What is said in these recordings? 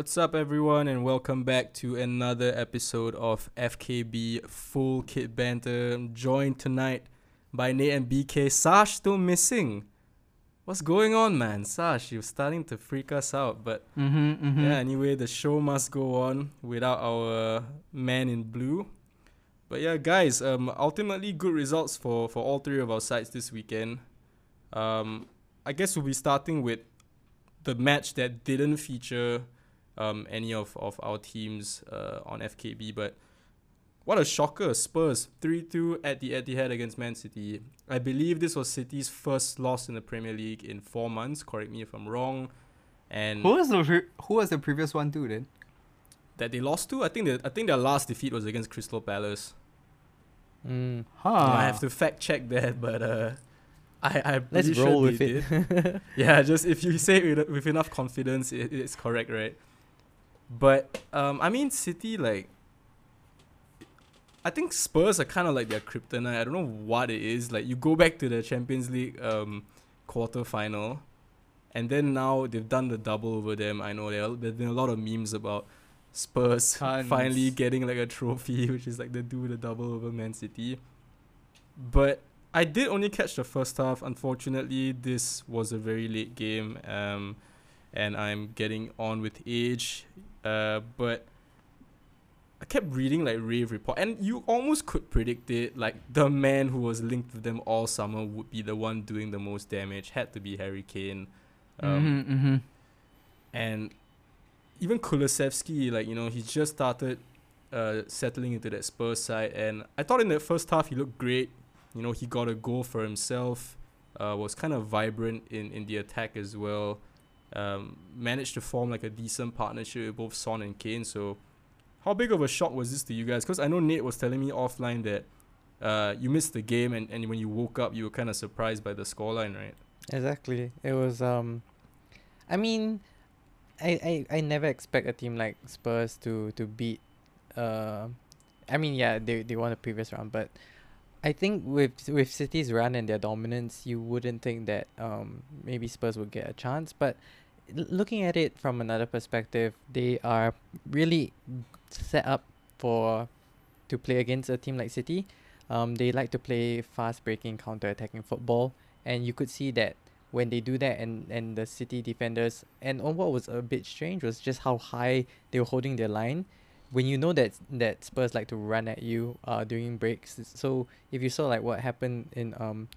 What's up, everyone, and welcome back to another episode of FKB Full Kit Banter. I'm joined tonight by Nate and BK. Sash still missing. What's going on, man? Sash, you're starting to freak us out. But Mm-hmm, mm-hmm. yeah, anyway, the show must go on without our man in blue. But yeah, guys, um, ultimately good results for, for all three of our sides this weekend. Um, I guess we'll be starting with the match that didn't feature um, any of, of our teams uh, on FKB, but what a shocker! Spurs 3 2 at the Etihad against Man City. I believe this was City's first loss in the Premier League in four months. Correct me if I'm wrong. And Who was the pre- who was the previous one too then? that they lost to, I think that I think their last defeat was against Crystal Palace. Mm. Huh. I have to fact check that, but uh, I I'm Let's pretty roll sure with it. yeah, just if you say it with, with enough confidence, it, it's correct, right? But um, I mean, City like. I think Spurs are kind of like their kryptonite. I don't know what it is. Like you go back to the Champions League um, quarter final, and then now they've done the double over them. I know there there've been a lot of memes about Spurs Tons. finally getting like a trophy, which is like they do the double over Man City. But I did only catch the first half. Unfortunately, this was a very late game, um, and I'm getting on with age. Uh, but I kept reading like rave report, and you almost could predict it. Like the man who was linked to them all summer would be the one doing the most damage. Had to be Harry Kane. Um, mm-hmm, mm-hmm. and even Kulusevski, like you know, he just started uh, settling into that Spurs side, and I thought in the first half he looked great. You know, he got a goal for himself. Uh, was kind of vibrant in in the attack as well. Um, managed to form like a decent partnership with both Son and Kane. So, how big of a shock was this to you guys? Because I know Nate was telling me offline that uh, you missed the game, and, and when you woke up, you were kind of surprised by the scoreline, right? Exactly. It was um I mean I, I I never expect a team like Spurs to to beat uh I mean yeah, they they won the previous round, but I think with with City's run and their dominance, you wouldn't think that um maybe Spurs would get a chance, but looking at it from another perspective, they are really set up for to play against a team like City. Um, they like to play fast breaking counter attacking football and you could see that when they do that and and the city defenders and on what was a bit strange was just how high they were holding their line when you know that that spurs like to run at you uh during breaks so if you saw like what happened in um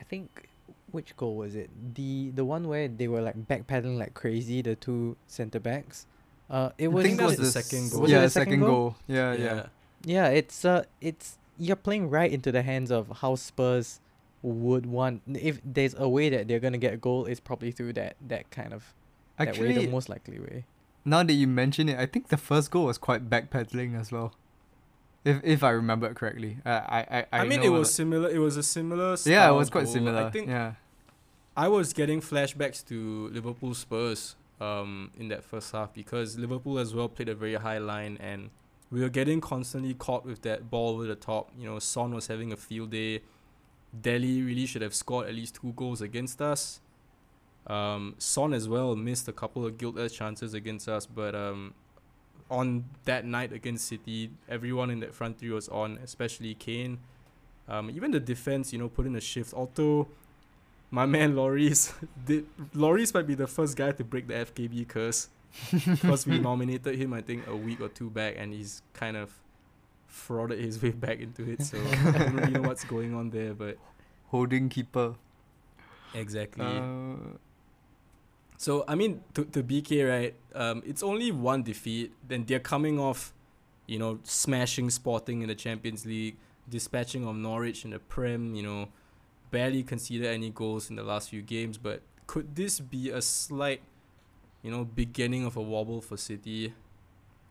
i think which goal was it the the one where they were like backpedaling like crazy the two center backs uh it I was think that was was the the second goal. Was it yeah, the second, second goal. goal? Yeah, yeah. yeah it's uh it's you're playing right into the hands of how spurs would want if there's a way that they're gonna get a goal it's probably through that that kind of that way Actually, the most likely way now that you mention it, I think the first goal was quite backpedaling as well. If if I remember it correctly, uh, I I I, I, mean, it was similar. It was a similar. yeah, it was quite goal. similar. I think yeah. I was getting flashbacks to Liverpool Spurs um in that first half because Liverpool as well played a very high line and we were getting constantly caught with that ball over the top. You know, Son was having a field day. Dele really should have scored at least two goals against us. Um, Son as well missed a couple of guilt-edged chances against us, but um, on that night against City, everyone in that front three was on, especially Kane. Um, even the defense, you know, put in a shift. Although my man Lloris did, Lloris might be the first guy to break the FKB curse because we nominated him, I think, a week or two back, and he's kind of frauded his way back into it. So I don't really know what's going on there, but Holding keeper. exactly. Uh, So I mean, to to BK right, um, it's only one defeat. Then they're coming off, you know, smashing Sporting in the Champions League, dispatching of Norwich in the Prem. You know, barely conceded any goals in the last few games. But could this be a slight, you know, beginning of a wobble for City,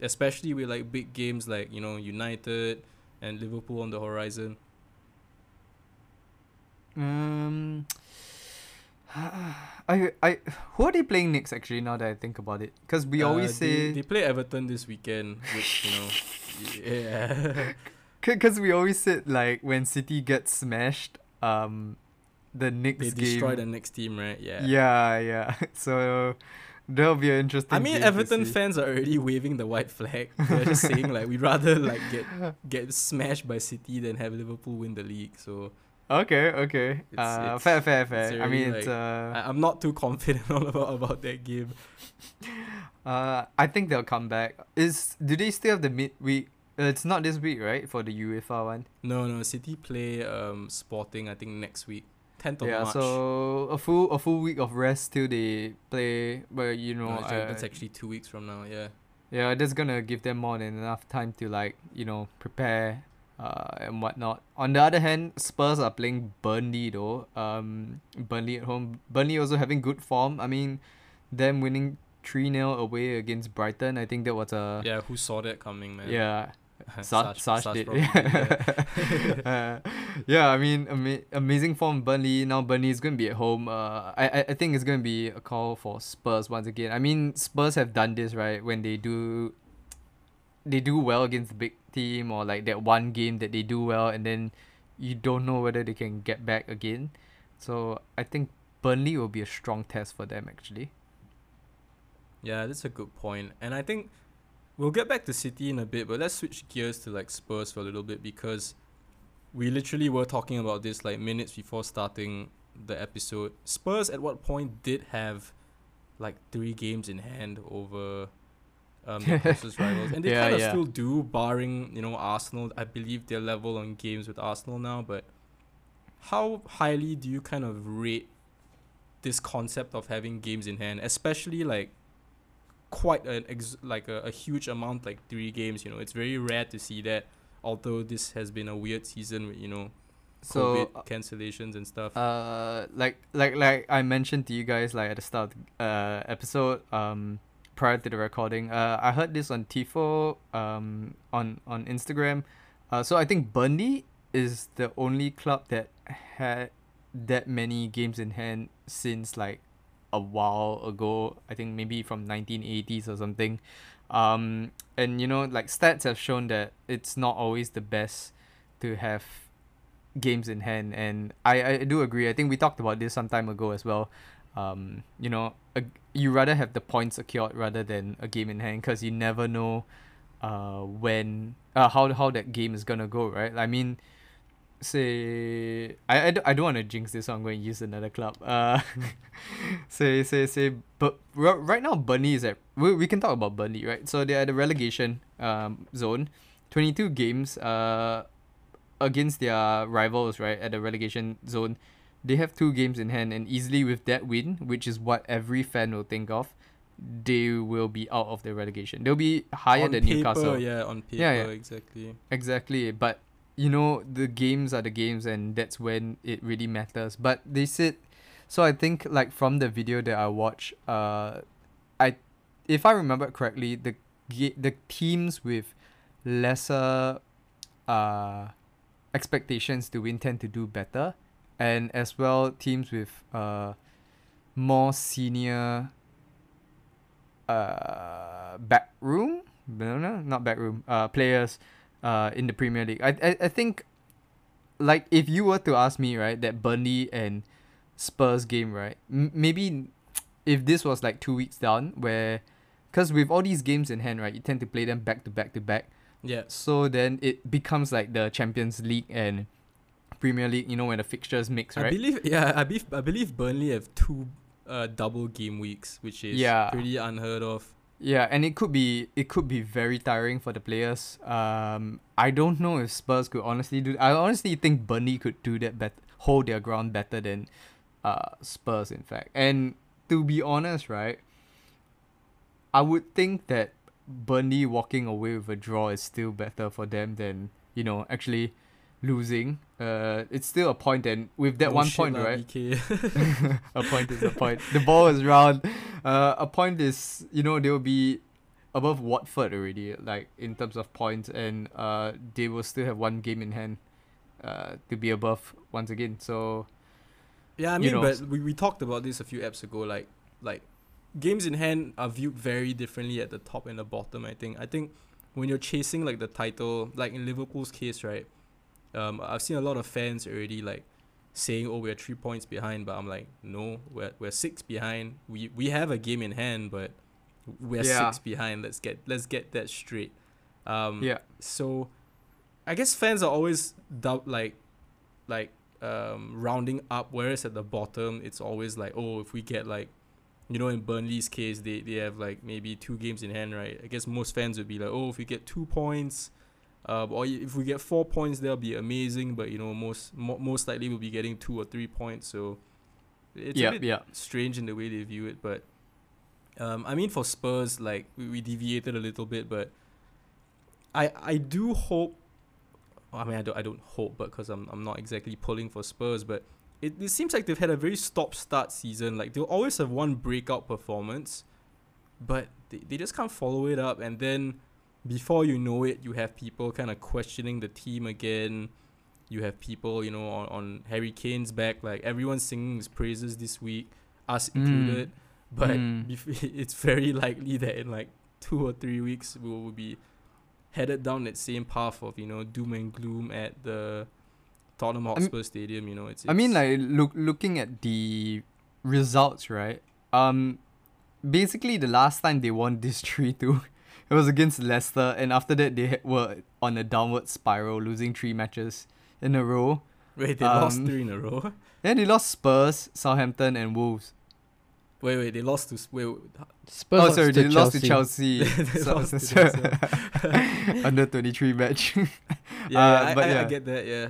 especially with like big games like you know United and Liverpool on the horizon? um. I I who are they playing next? Actually, now that I think about it, because we Uh, always they, say they play Everton this weekend, which you know, yeah. Because we always said like when City gets smashed, um, the next they game. destroy the next team, right? Yeah. Yeah, yeah. So, That'll be an interesting. I mean, game to Everton fans are already waving the white flag. They're just saying like we'd rather like get get smashed by City than have Liverpool win the league. So Okay, okay. It's- uh, it's- fair, fair, fair. I already, mean, it's like- uh, I, I'm not too confident all about about that game. uh, I think they'll come back. Is do they still have the midweek? Uh, it's not this week, right? For the UEFA one. No, no, City play um Sporting. I think next week, tenth of yeah. March. So a full a full week of rest till they play. But you know, No, it's- uh, that's actually two weeks from now. Yeah. yeah, that's gonna give them more than enough time to like you know prepare. Uh, and whatnot. On the other hand, Spurs are playing Burnley though. Um, Burnley at home. Burnley also having good form. I mean, them winning three 0 away against Brighton. I think that was a yeah, who saw that coming, man? yeah. Sarge, Sarge, did. did, uh, yeah, I mean, ama- amazing form Burnley. Now Burnley is going to be at home. Uh, I, I I think it's going to be a call for Spurs once again. I mean, Spurs have done this right when they do. They do well against the big team or like that one game that they do well and then you don't know whether they can get back again. So I think Burnley will be a strong test for them actually. Yeah, that's a good point. And I think we'll get back to City in a bit, but let's switch gears to like Spurs for a little bit because we literally were talking about this like minutes before starting the episode. Spurs at what point did have like three games in hand over um, their closest rivals, and they Yeah, kind of yeah. still do, barring you know Arsenal. I believe they're level on games with Arsenal now, but how highly do you kind of rate this concept of having games in hand, especially like quite an ex- like a, a huge amount like three games you know it's very rare to see that although this has been a weird season with you know So covid cancellations and stuff uh like like like I mentioned to you guys like at the start of the, uh episode um prior to the recording uh I heard this on Tifo um on on Instagram. Uh so I think Burnley is the only club that had that many games in hand since like a while ago. I think maybe from 1980s or something. Um and you know like stats have shown that it's not always the best to have games in hand. And I, I do agree. I think we talked about this some time ago as well um you know a, you rather have the points secured rather than a game in hand because you never know uh when uh how how that game is gonna go right? I mean say I, I, don't- I don't want to jinx this so i'm going to use another club. Uh say say say but r- right now burnley is at we, we can talk about burnley right? So they're at the relegation um zone. 22 games uh against their rivals, right, at the relegation zone, they have two games in hand, and easily with that win, which is what every fan will think of, they will be out of the relegation. They'll be higher on than paper, Newcastle. yeah on paper Yeah, yeah. exactly Exactly, but you know the games are the games, and that's when it really matters. But they said, so I think like from the video that I watched, uh, I, if I remember correctly, the ga- the teams with lesser, uh, expectations to win tend to do better, and as well teams with uh, more senior, uh, backroom. No, no, not backroom. Uh, players uh, in the Premier League. I, I, I think, like, if you were to ask me, right, that Burnley and Spurs game, right, m- maybe if this was like two weeks down, where, because with all these games in hand, right, you tend to play them back to back to back. yeah So then it becomes like the Champions League and Premier League, you know, when the fixtures mix, right? i believe yeah i believe i believe burnley have two uh double game weeks which is Yeah. pretty unheard of Yeah, and it could be it could be very tiring for the players. Um, I don't know if Spurs could honestly do. I honestly think Burnley could do that bet hold their ground better than, uh, Spurs in fact. And to be honest, right, I would think that Burnley walking away with a draw is still better for them than you know actually losing. Uh, it's still a point, and with that Oh one point, right? A point is a point. The ball is round. Uh, a point is you know they'll be above Watford already, like in terms of points, and uh they will still have one game in hand, uh to be above once again. So Yeah, I you mean, know, but we, we talked about this a few apps ago. Like, like games in hand are viewed very differently at the top and the bottom. I think. I think when you're chasing like the title, like in Liverpool's case, right? Um, I've seen a lot of fans already like saying, "Oh, we're three points behind," but I'm like, no, we're we're six behind. We we have a game in hand, but we're Yeah. six behind. Let's get let's get that straight. Um, Yeah. So, I guess fans are always doubt like, like um rounding up, whereas at the bottom it's always like, oh, if we get like, you know, in Burnley's case, they they have like maybe two games in hand, right? I guess most fans would be like, oh, if we get two points. Uh, or if we get four points, that'll be amazing. But you know, most mo- most likely we'll be getting two or three points. So it's yeah, a bit yeah. strange in the way they view it. But um, I mean, for Spurs, like we, we deviated a little bit, but I I do hope. I mean, I don't I don't hope, but because I'm I'm not exactly pulling for Spurs, but it, it seems like they've had a very stop start season. Like they'll always have one breakout performance, but they, they just can't follow it up, and then before you know it, you have people kind of questioning the team again. You have people, you know, on, on Harry Kane's back, like everyone's singing his praises this week, us Mm. included. But Mm. bef- it's very likely that in like two or three weeks we will be headed down that same path of you know doom and gloom at the Tottenham mean- Hotspur Stadium. You know, it's, I mean, like look looking at the results, right? Um, basically the last time they won this three two, it was against Leicester, and after that they were on a downward spiral, losing three matches in a row. wait, they lost um, three in a row. Then they lost Spurs, Southampton, and Wolves. Wait, wait, they lost to wait. wait, Spurs oh, sorry, to they lost to Chelsea. They So- lost to Chelsea. under twenty three match. Yeah, Uh, I, but I, I get that. Yeah,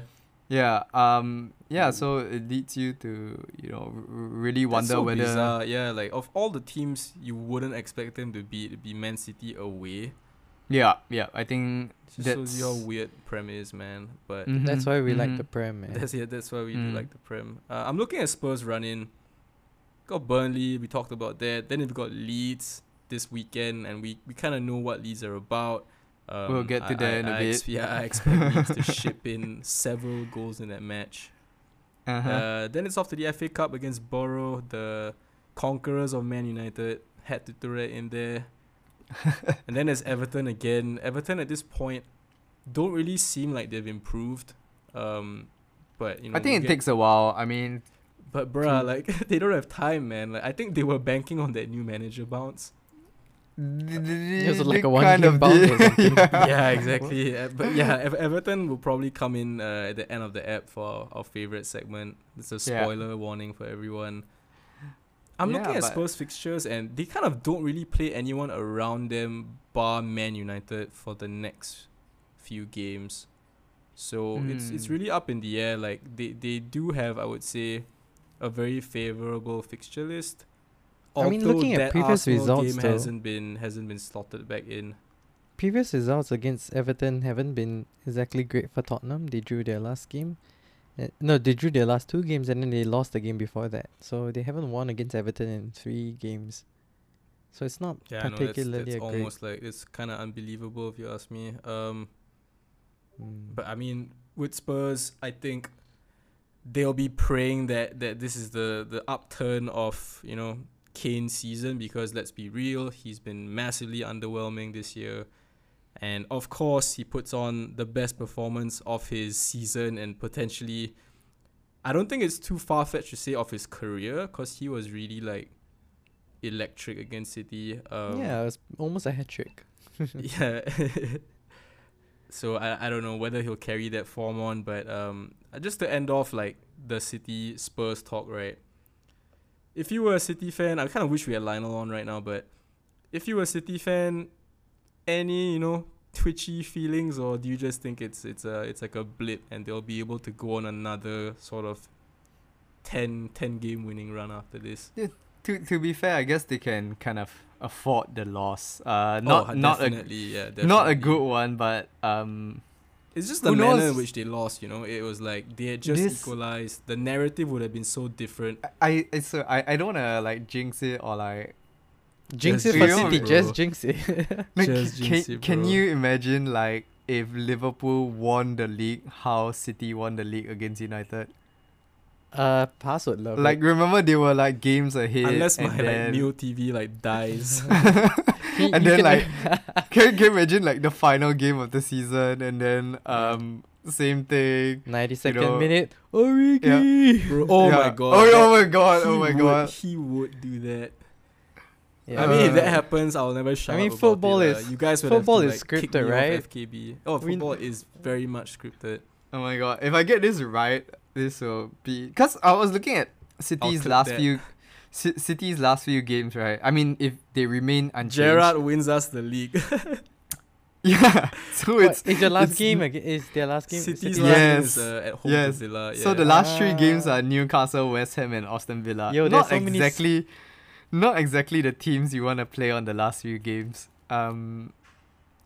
yeah. Um. Yeah. So it leads you to you know r- r- really wonder so whether. bizarre. Yeah, like of all the teams you wouldn't expect them to beat, it'd be Man City away. Yeah. Yeah. I think It just shows That's- you how weird Prem is, man. But That's Mhm, why we like mhm. the Prem, man. That's yeah. That's why we do Mm. like the Prem. Uh, I'm looking at Spurs running. Got Burnley. We talked about that. Then we've got Leeds this weekend, and we, we kind of know what Leeds are about. Um, We'll get to I- that I- in a I ex- bit. yeah, I expect Leeds to ship in several goals in that match. Uh-huh. Uh, then it's off to the FA Cup against Boro, the conquerors of Man United. Had to throw it in there. and then there's Everton again. Everton at this point don't really seem like they've improved. Um, but you know, I think we'll it get- takes a while. I mean, But bruh, like they don't have time, man. Like I think they were banking on that new manager bounce. It was like a one-game bounce or something. yeah, exactly. Uh, but yeah, Ever- Everton will probably come in uh, at the end of the app for our favorite segment. It's a Yeah. spoiler warning for everyone. I'm looking at Spurs fixtures and they kind of don't really play anyone around them bar Man United for the next few games. So it's it's Hmm. really up in the air. Like they, they do have, I would say, a very favorable fixture list. I mean, Although looking at previous Arsenal results, game though- hasn't been hasn't been slotted back in. Previous results against Everton haven't been exactly great for Tottenham. They drew their last game. Uh, no, they drew their last two games and then they lost the game before that. So they haven't won against Everton in three games. So it's not Yeah, I know that's, particularly that's almost like it's kind of unbelievable if you ask me. Um, Mm. but I mean, with Spurs, I think they'll be praying that that this is the the upturn of you know Kane's season because let's be real, he's been massively underwhelming this year. And of course, he puts on the best performance of his season and potentially, I don't think it's too far fetched to say of his career because he was really like electric against City. Um, yeah, it was almost a hat trick. yeah. so I, I don't know whether he'll carry that form on, but um, just to end off like the City Spurs talk, right? If you were a City fan, I kind of wish we had Lionel on right now, but if you were a City fan, any you know twitchy feelings, or do you just think it's it's a it's like a blip and they'll be able to go on another sort of 10, 10 game winning run after this? to to be fair, I guess they can kind of afford the loss. Uh, not oh, not a definitely, not a good one, but um, It's just the Who manner in which they lost, you know. It was like they had just This- equalized. The narrative would have been so different. I I so I, I don't wanna like jinx it or like Jinx Just it for City, it, just jinx it. like Just can, jinx it, can you imagine like if Liverpool won the league, how City won the league against United? uh, pass would love Like it. remember they were like games ahead. Unless and my then, like Mio TV like dies. and then like can, can you imagine like the final game of the season and then um same thing. 92nd know, minute. Origi. Bro, oh Yeah. my god. Oh, oh my god. Oh he my would- god. He would do that. Yeah. I mean, if that Uh, happens, I'll never shut mean, about football it, is- you guys would football to, is like, kick me scripted, right? FKB. Oh, We- football is very much scripted. Oh my god. If I get this right, this will be because I was looking at City's last that. few C- City's last few games, right? I mean, if they remain unchanged. Gerrard wins us the league. Yeah. So What, it's is your last it's game again? Is their last game? City's City? last game Yes. is uh, at home Yes. to Villa. So the last three games Ah. are Newcastle, West Ham, and Aston Villa. Yo, not so many s- exactly, not exactly the teams you want to play on the last few games. Um,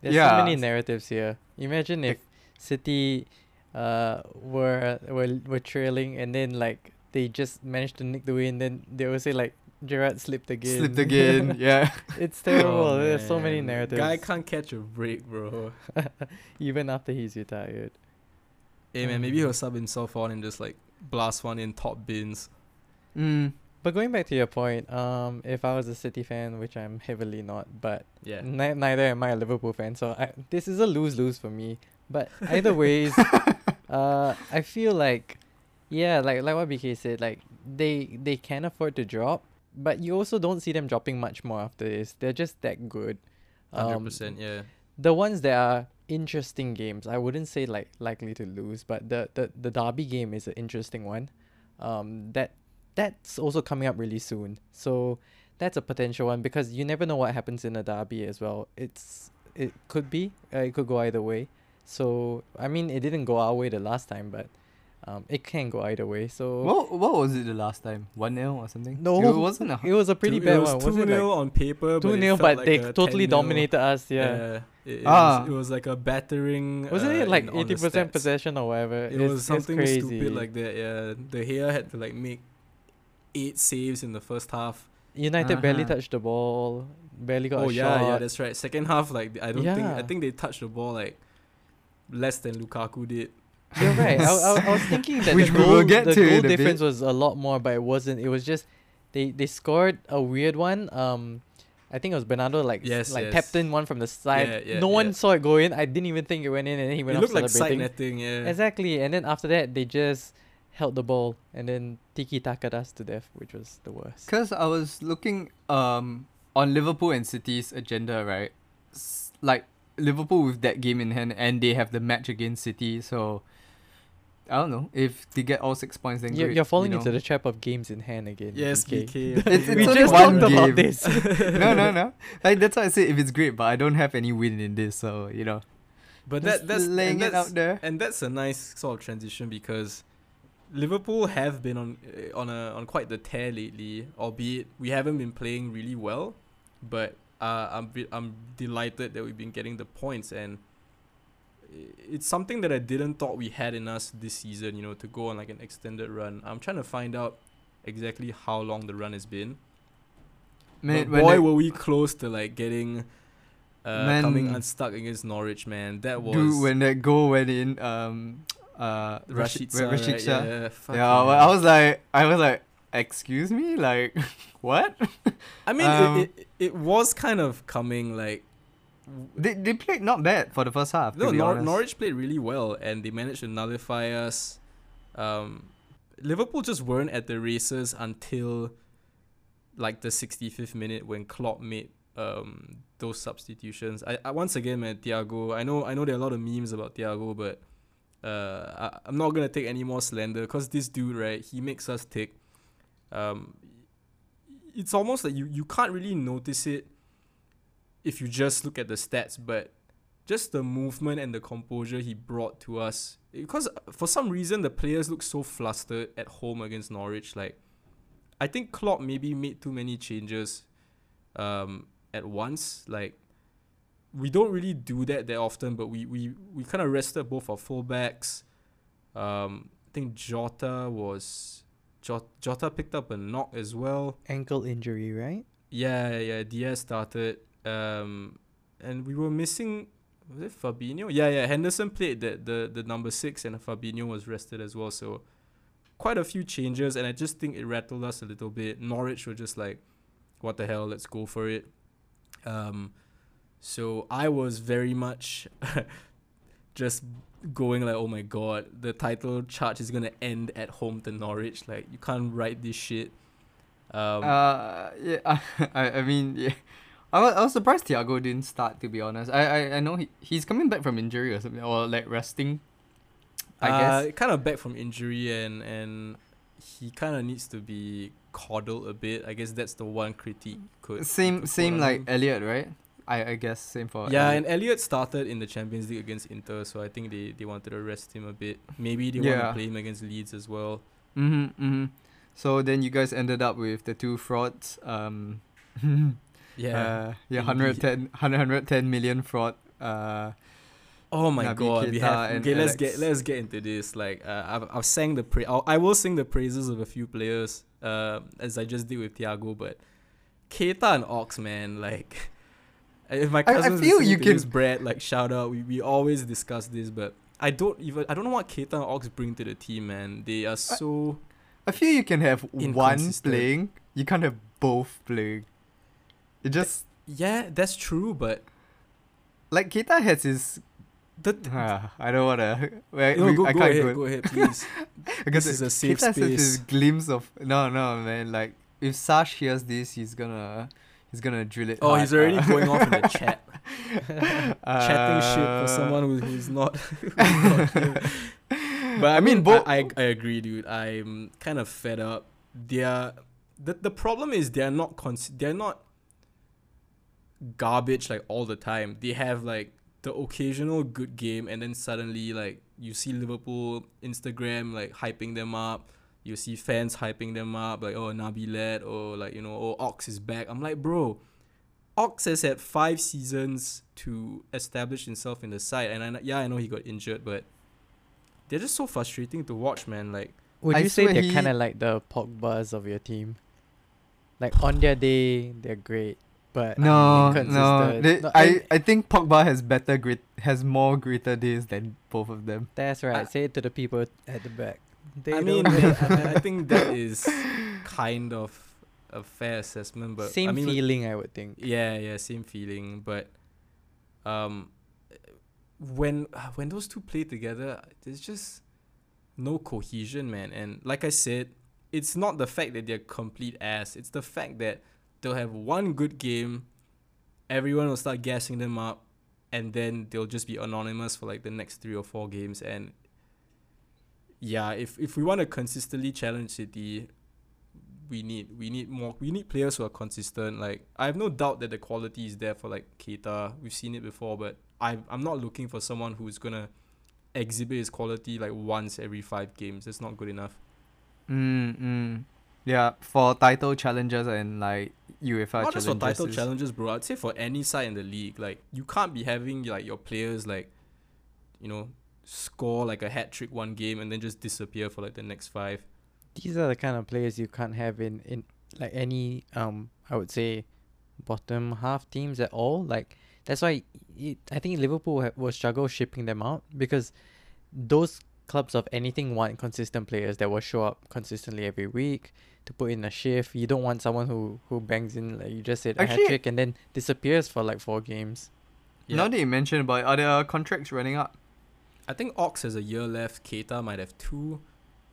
There's Yeah. so many narratives here. Imagine if City uh were were were trailing and then like they just managed to nick the win, then they will say like Gerrard slipped again. slipped again. yeah. it's terrible. Oh, There's so many narratives. Guy can't catch a break, bro. even after he's retired. Hey man, Um, maybe he'll sub himself on and just like blast one in top bins. Mm. But going back to your point, um, if I was a City fan, which I'm heavily not, but Yeah. ni- neither am I a Liverpool fan, so I, this is a lose lose for me. But either ways, uh, I feel like, yeah, like like what BK said, like they they can afford to drop, but you also don't see them dropping much more after this. They're just that good. Hundred Um, percent, yeah. the ones that are interesting games, I wouldn't say like likely to lose, but the the, the Derby game is an interesting one. Um, that that's also coming up really soon, so that's a potential one because you never know what happens in a Derby as well. It's it could be uh, it could go either way. So I mean, it didn't go our way the last time, but um, it can go either way. So What what was it the last time? One 0 or something? No, it wasn't a. it was a pretty Two- bad it was one. two Was it nil like on paper, two but 0 it But like they totally 10-0. dominated us. Yeah. It, it, Ah. was, it was like a battering. Wasn't uh, it like in- on the eighty percent possession or whatever? It It's- was it's something crazy. stupid like that. Yeah, De Gea had to like make eight saves in the first half. United barely Uh-huh. touched the ball, barely got oh a yeah, shot. yeah, that's right. Second half, like I don't think I think they touched the ball like less than Lukaku did. You're right. I, I, I was thinking that Which the we will goal, get the to goal in bit. difference was a lot more, but it wasn't. It was just they they scored a weird one. Um, I think it was Bernardo like Yes, like yes. tapped in one from the side. Yeah, yeah, no one yeah. saw it go in. I didn't even think it went in, and then he It went off looked like side netting. Yeah. Exactly, and then after that they just held the ball and then tiki taka us to death, which was the worst. Because I was looking um on Liverpool and City's agenda, right? S- like Liverpool with that game in hand, and they have the match against City. So I don't know if they get all six points. Then You're, great, you're falling you into the trap of games in hand again. yes, BK. BK. It's- we it's only just one talked about this. no, no, no. Like that's why I say if it's great, but I don't have any win in this, so you know. But just that that's laying and it out there. and that's a nice sort of transition because Liverpool have been on uh, on a on quite the tear lately, albeit we haven't been playing really well, but uh, I'm I'm delighted that we've been getting the points and i- it's something that I didn't thought we had in us this season, you know, to go on like an extended run. I'm trying to find out exactly how long the run has been. Man, boy, I- were we close to like getting uh, coming Man. unstuck against Norwich, man. That was dude, when that goal went in, um, uh, Rashid, Rashica, right? Rashica, Yeah, yeah, fucking well. I was like, I was like, excuse me, like, what? I mean, um, it, it, it was kind of coming like. They they played not bad for the first half. No, Nor- Norwich played really well, and they managed to nullify us. Um, Liverpool just weren't at the races until, like the 65th minute when Klopp made um those substitutions. I, I once again, man, Thiago. I know I know there are a lot of memes about Thiago, but uh, I, I'm not gonna take any more slander because this dude, right? He makes us tick. Um, it's almost like you you can't really notice it if you just look at the stats, but just the movement and the composure he brought to us. Because for some reason the players look so flustered at home against Norwich. Like, I think Klopp maybe made too many changes, um, at once. Like, we don't really do that that often, but we we we kind of rested both our fullbacks. Um, I think Jota was. Jota, Jota picked up a knock as well. Ankle injury, right? Yeah, yeah. Diaz started, um, and we were missing. Was it Fabinho? Yeah, yeah. Henderson played the the the number six, and Fabinho was rested as well. So quite a few changes, and I just think it rattled us a little bit. Norwich were just like, "What the hell? Let's go for it." Um, so I was very much just going like, oh my god, the title charge is gonna end at home to Norwich. Like you can't write this shit. Um, uh, yeah, I, I mean, yeah. I was, I was surprised Thiago didn't start. To be honest, I, I, I know he, he's coming back from injury or something, or like resting. I uh, guess. kind of back from injury and and he kind of needs to be coddled a bit. I guess that's the one critique could Same, could same like. Elliott, right? I, I guess same for. yeah, Elliott. and Elliott started in the Champions League against Inter, so I think they, they wanted to rest him a bit. Maybe they want to play him against Leeds as well. Mm-hmm, mm-hmm. So then you guys ended up with the two frauds. Um, Yeah. uh, yeah, indeed. 110, 110 million fraud. Uh, oh my Naby god, we have okay. Let's Alex. get let's get into this. Like, uh, I've I've sang the pra- I'll, I will sing the praises of a few players. Uh, as I just did with Thiago, but Keita and Ox, man, like. If my I- I cousins feel listening you can- this, Brad, like shout out. We, we always discuss this, but I don't even I don't know what Keita and Ox bring to the team, man. They are so I feel you can have one playing. You can't have both playing. It just yeah, that's true, but like Keita has his. the Ah, I don't wanna. Well, no, we- go, I go can't ahead, go, go ahead, please. because this is a safe Keita has his glimpse of no, no, man. Like if Sash hears this, he's gonna, he's gonna drill it. Oh, hard. he's already Uh, going off in the chat, chatting shit for uh, someone who, who's not. who's not. But I, I mean, mean, both- I, I I agree, dude. I'm kind of fed up. They're the the problem is they're not cons- they're not garbage like all the time. They have like the occasional good game, and then suddenly like you see Liverpool Instagram like hyping them up. You see fans hyping them up like oh Naby led or like you know oh Ox is back. I'm like bro, Ox has had five seasons to establish himself in the side, and I, yeah I know he got injured, but they're just so frustrating to watch, man. Like Would I you say they're he- kind of like the Pogba's of your team? Like on their day, they're great, but No, no. They, No, I, I think Pogba has better grit, has more greater days than both of them. That's right. I- Say it to the people at the back. They I mean, know. I, I think that is kind of a fair assessment, but same I mean, feeling, I would think. Yeah, yeah, same feeling. But um, when when those two play together, there's just no cohesion, man. And like I said, it's not the fact that they're complete ass. It's the fact that they'll have one good game, everyone will start gassing them up, and then they'll just be anonymous for like the next three or four games. And yeah, if if we want to consistently challenge City, we need we need more we need players who are consistent. Like I have no doubt that the quality is there for like Keita. We've seen it before, but I I'm not looking for someone who's gonna exhibit his quality like once every five games. That's not good enough. Mm, mm. Yeah, for title challenges and like UEFA not just for title is- challenges, bro. I'd say for any side in the league, like you can't be having like your players like, you know, score like a hat trick one game and then just disappear for like the next five. These are the kind of players you can't have in in like any um I would say bottom half teams at all. Like that's why it, I think Liverpool ha- will struggle shipping them out because those clubs of anything want consistent players that will show up consistently every week to put in a shift. You don't want someone who who bangs in like you just said a hat trick and then disappears for like four games. Now that you mentioned about it, are there contracts running up? I think Ox has a year left. Keita might have two,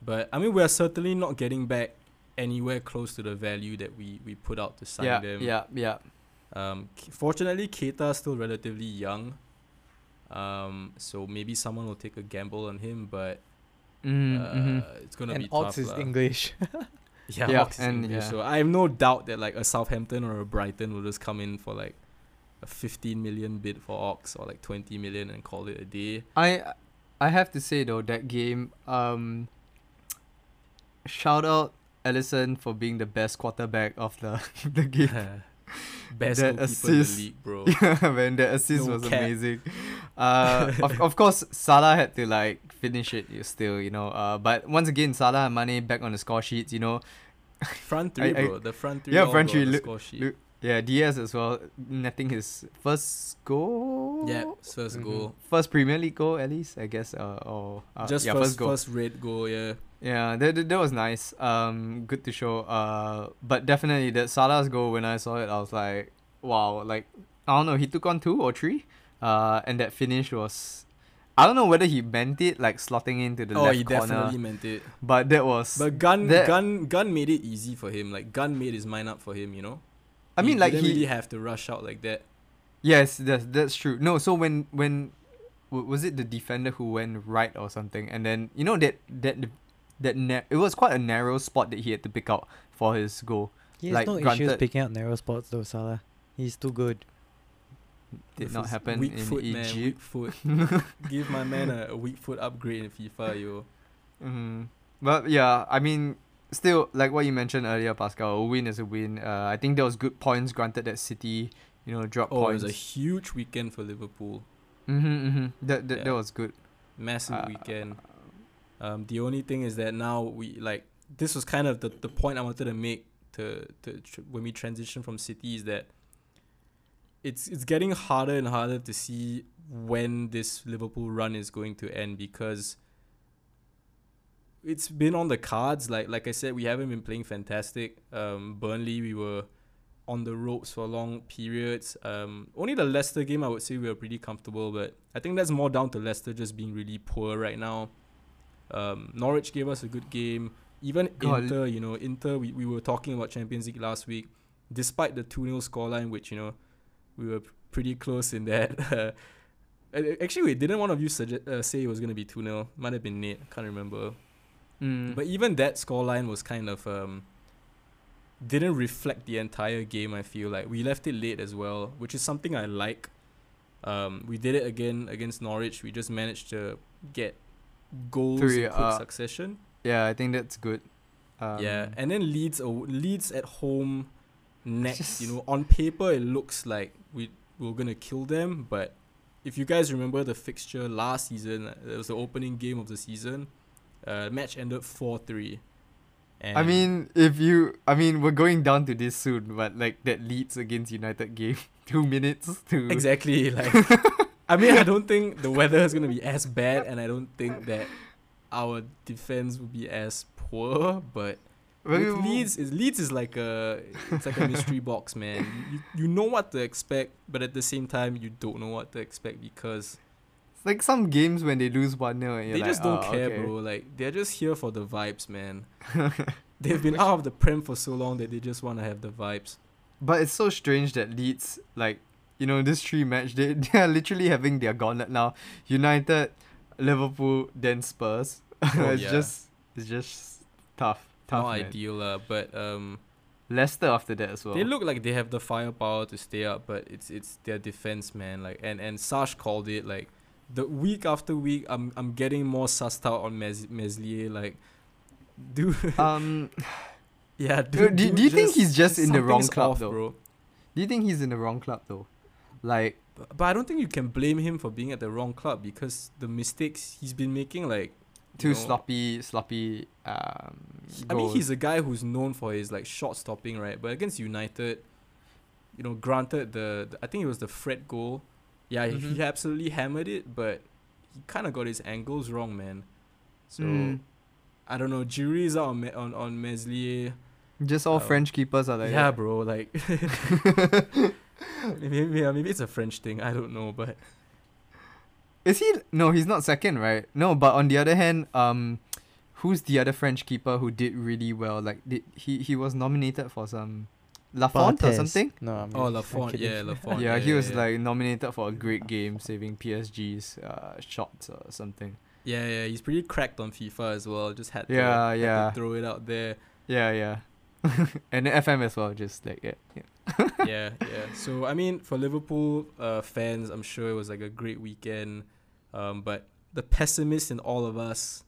but I mean we're certainly not getting back anywhere close to the value that we we put out to sign yeah, them. yeah, yeah. Um, fortunately, Keita is still relatively young. Um, so maybe someone will take a gamble on him, but Mm, uh, mhm. it's gonna and be Ox tough. is lah. English. Yeah, Yeah, and yeah. So I have no doubt that like a Southampton or a Brighton will just come in for like a 15 million bid for Ox or like 20 million and call it a day. I I have to say though that game um shout out Alisson for being the best quarterback of the the game. Best That goalkeeper assist- in the league, bro. yeah, man, the assist No was cap. amazing. Uh, of, of course, Salah had to like finish it. You still, you know. Uh, but once again, Salah and Mane back on the score sheets. You know, Front three, I- I- bro. the front three. Yeah, all front got three, the look- score sheet. look- yeah, Diaz as well, netting his first goal. yeah, first Mhm. goal. First Premier League goal, at least I guess. Uh, or uh, Just yeah, first, goal. first red goal. Yeah. Yeah, that, that that was nice. Um, good to show. Uh, but definitely that Salah's goal when I saw it, I was like, wow. Like I don't know, he took on two or three. Uh, and that finish was, I don't know whether he meant it like slotting into the oh, left he corner, definitely meant it. but that was. But Gunn that- Gunn Gunn made it easy for him. Like Gunn made his mind up for him. You know. I mean, he like didn't he. really have to rush out like that. Yes, that's that's true. No, so when when was it the defender who went right or something, and then you know that that that na- it was quite a narrow spot that he had to pick out for his goal. He has Like, no issues granted- picking out narrow spots though, Salah. He's too good. Did With not happen weak in foot, Man, Egypt. weak foot. Give my man a, a weak foot upgrade in FIFA, yo. hmm But yeah, I mean, still like what you mentioned earlier, Pascal. A win is a win. Uh, I think there was good points granted that City, you know, drop Oh, points. it was a huge weekend for Liverpool. mm-hmm, mm-hmm. That that, that was good. Massive Uh, weekend. Um, the only thing is that now we like this was kind of the, the point I wanted to make to to tr- when we transition from City is that it's it's getting harder and harder to see when this Liverpool run is going to end because it's been on the cards. Like like I said, we haven't been playing fantastic. Um, Burnley we were on the ropes for long periods. Um, only the Leicester game I would say we were pretty comfortable, but I think that's more down to Leicester just being really poor right now. Um, Norwich gave us a good game. Even God. Inter, you know, Inter, we, we were talking about Champions League last week. Despite the 2 0 scoreline, which, you know, we were pretty close in that. Actually, wait, didn't one of you suggest, uh, say it was going to be 2 0? Might have been Nate. Can't remember. Mm. But even that scoreline was kind of um didn't reflect the entire game. I feel like we left it late as well, which is something I like. Um, we did it again against Norwich. We just managed to get goals Three, in quick uh, succession. yeah, I think that's good. Um, yeah, and then Leeds uh, Leeds at home next. Just- You know, on paper it looks like we we're gonna kill them, but if you guys remember the fixture last season, uh, it was the opening game of the season. Uh, match ended four three. I mean, if you, I mean, we're going down to this soon, but like that Leeds against United game, two minutes to Exactly. Like, I mean, I don't think the weather is gonna be as bad, and I don't think that our defense will be as poor. But with Leeds, is Leeds is like a it's like a mystery box, man. You, you know what to expect, but at the same time, you don't know what to expect because It's like some games when they lose one 0 they like, just don't "Oh, care, okay." bro. Like they're just here for the vibes, man. They've been out of the prem for so long that they just want to have the vibes. But it's so strange that Leeds, like, you know, this three match, they, they are literally having their gauntlet now. United, Liverpool, then Spurs. Oh, it's yeah. just it's just tough. Tough. Not man. ideal, uh, but um. Leicester after that as well. They look like they have the firepower to stay up, but it's it's their defense, man. Like and and Sash called it like the week after week. I'm I'm getting more sussed out on Mes- Meslier. Like, dude, um yeah, do- dude. do dude you think he's just in the wrong club, off, though? bro? do you think he's in the wrong club though? Like But, I don't think you can blame him for being at the wrong club because the mistakes he's been making, like too know, sloppy sloppy um I mean, he's a guy who's known for his like shot stopping, right? But against United, you know, granted the, the I think it was the Fred goal. Yeah, he- Mhm. he absolutely hammered it, but he kind of got his angles wrong, man. So Mm. I don't know. Jury's out on Me- on on Meslier. just all uh, French keepers are like yeah, that. bro. Like maybe yeah, maybe it's a French thing. I don't know, but Is he? No, he's not second, right? No, but on the other hand, um, who's the other French keeper who did really well? Like, did he he was nominated for some Lafont or something? No, I'm oh I'm Lafont, yeah, Lafont. yeah, he was yeah. like nominated for a great game, saving PSG's uh, shots or something. yeah, yeah. He's pretty cracked on FIFA as well. Just had to, Yeah, had to yeah. throw it out there. Yeah, yeah. and then FM as well, just like yeah, yeah. Yeah, yeah. So I mean, for Liverpool uh, fans, I'm sure it was like a great weekend. Um, but the pessimist in all of us,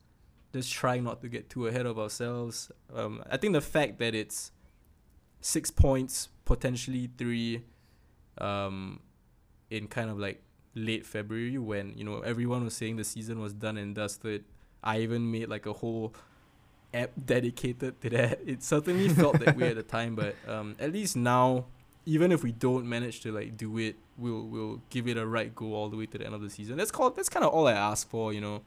just trying not to get too ahead of ourselves. Um, I think the fact that it's six points, potentially three, um, in kind of like late February when you know everyone was saying the season was done and dusted. I even made like a whole app dedicated to that. It certainly felt that way at the time, but um, at least now, even if we don't manage to like do it, we'll we'll give it a right go all the way to the end of the season. That's called that's kind of all I ask for, you know.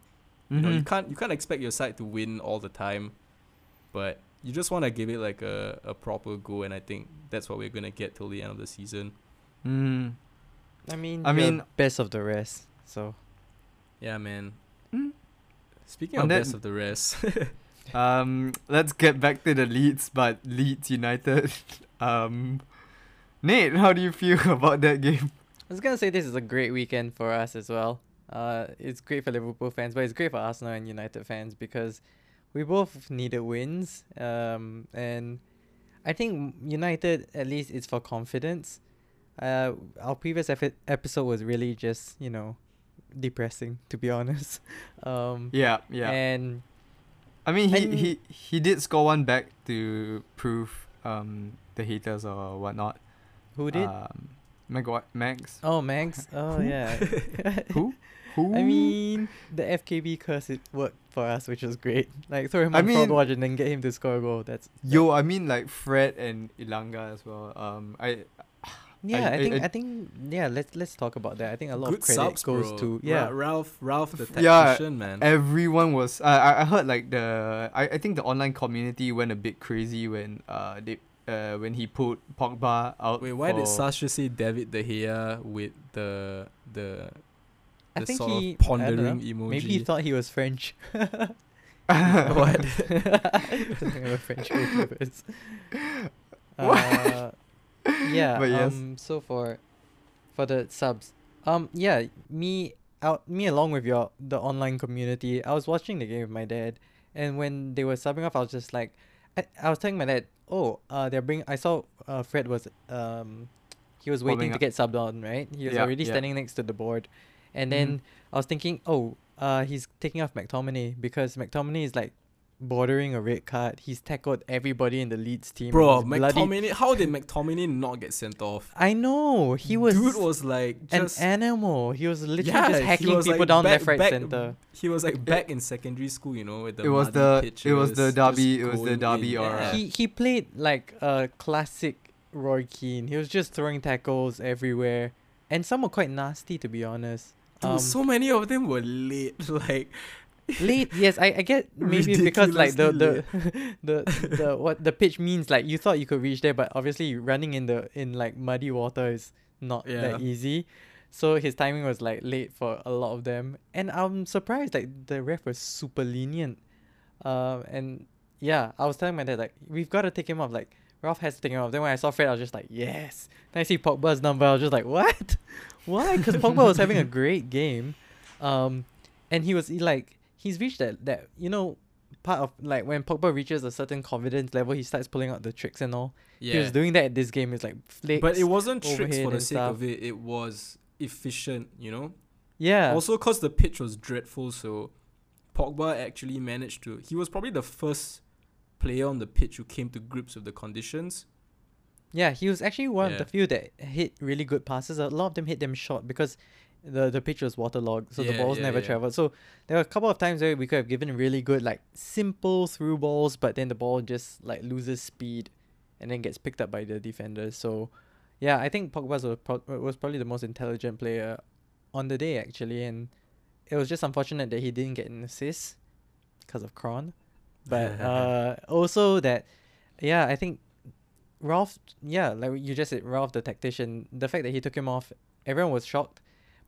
You know, you Mhm. can't you can't expect your side to win all the time, but you just want to give it like a, a proper go, and I think that's what we're gonna get till the end of the season. Mm. I mean, I mean- best of the rest. So Yeah, man. Mm. Speaking On of that- best of the rest, Um, let's get back to the Leeds, but Leeds United. Um, Nate, how do you feel about that game? I was gonna say this is a great weekend for us as well. Uh, it's great for Liverpool fans, but it's great for Arsenal and United fans because we both needed wins. Um, and I think United at least it's for confidence. Uh, our previous epi- episode was really just you know depressing to be honest. Um, Yeah, yeah. and I mean, he, and- he he did score one back to prove um the haters or whatnot. who did? Um, what Max? oh, Max. Oh yeah. Who? Who? I mean, the FKB curse it worked for us, which was great. Like throw him I on front mean- watch and then get him to score a goal. That's Yo, I mean like Fred and Elanga as well. Um, I yeah. I, I- think I- I, think yeah. Let's let's talk about that. I think a lot of credit subs, goes bro. to Ra- yeah. Ralf, Ralf the Yeah, man. everyone was. Uh, I I heard like the I, I think the online community went a bit crazy when uh they uh when he put Pogba out. Wait, why did for- Sasha say David De Gea with the the I think sort he of pondering know, emoji? Maybe he thought he was French. What? Thinking of French goalkeepers. Uh, yeah. But yes. Um. So for, for the subs, um. Yeah. Me out. Me along with your the online community. I was watching the game with my dad, and when they were subbing off, I was just like, I, I was telling my dad, oh, uh, they're bring. I saw uh Fred was um, he was waiting to get subbed on, right? He was Yeah, already yeah. standing next to the board, and then Mhm. I was thinking, oh, uh, he's taking off McTominay because McTominay is like bordering a red card. He's tackled everybody in the Leeds team. Bro, McTominay. How did McTominay not get sent off? I know he was. Dude was like an animal. He was literally Yeah, just hacking people like, down back- left, right, back- center. he was like back in secondary school, you know, with the It was the- pitches, it was the just derby- it was the going derby in. era. Yeah. He he played like a classic Roy Keane. He was just throwing tackles everywhere, and some were quite nasty to be honest. Dude, Um, so many of them were late. Like late yes i, I get maybe because like the the, the the what the pitch means like you thought you could reach there but obviously running in the in like muddy water is not Yeah. that easy so his timing was like late for a lot of them and i'm surprised like the ref was super lenient um and yeah i was telling my dad like we've got to take him off like Ralf has to take him off. Then when I saw Fred, I was just like, yes. Then I see Pogba's number. I was just like, what? Why? Because Pogba was having a great game, um, and he was like, he's reached that that you know part of like when Pogba reaches a certain confidence level, he starts pulling out the tricks and all. Yeah. He was doing that at this game. It's like flicks. but it wasn't tricks for the sake stuff. of it. It was efficient, you know. yeah. Also, cause the pitch was dreadful, so Pogba actually managed to. He was probably the first player on the pitch who came to grips with the conditions. Yeah, he was actually one of the few that hit really good passes. A lot of them hit them short because the the pitch was waterlogged, so the balls yeah, never yeah. traveled. So there were a couple of times where we could have given really good like simple through balls, but then the ball just like loses speed, and then gets picked up by the defenders. So yeah, I think Pogba was pro- was probably the most intelligent player on the day actually, and it was just unfortunate that he didn't get an assist because of Kron, but uh also that yeah I think Ralf, yeah, like you just said, Ralf the tactician. The fact that he took him off, everyone was shocked.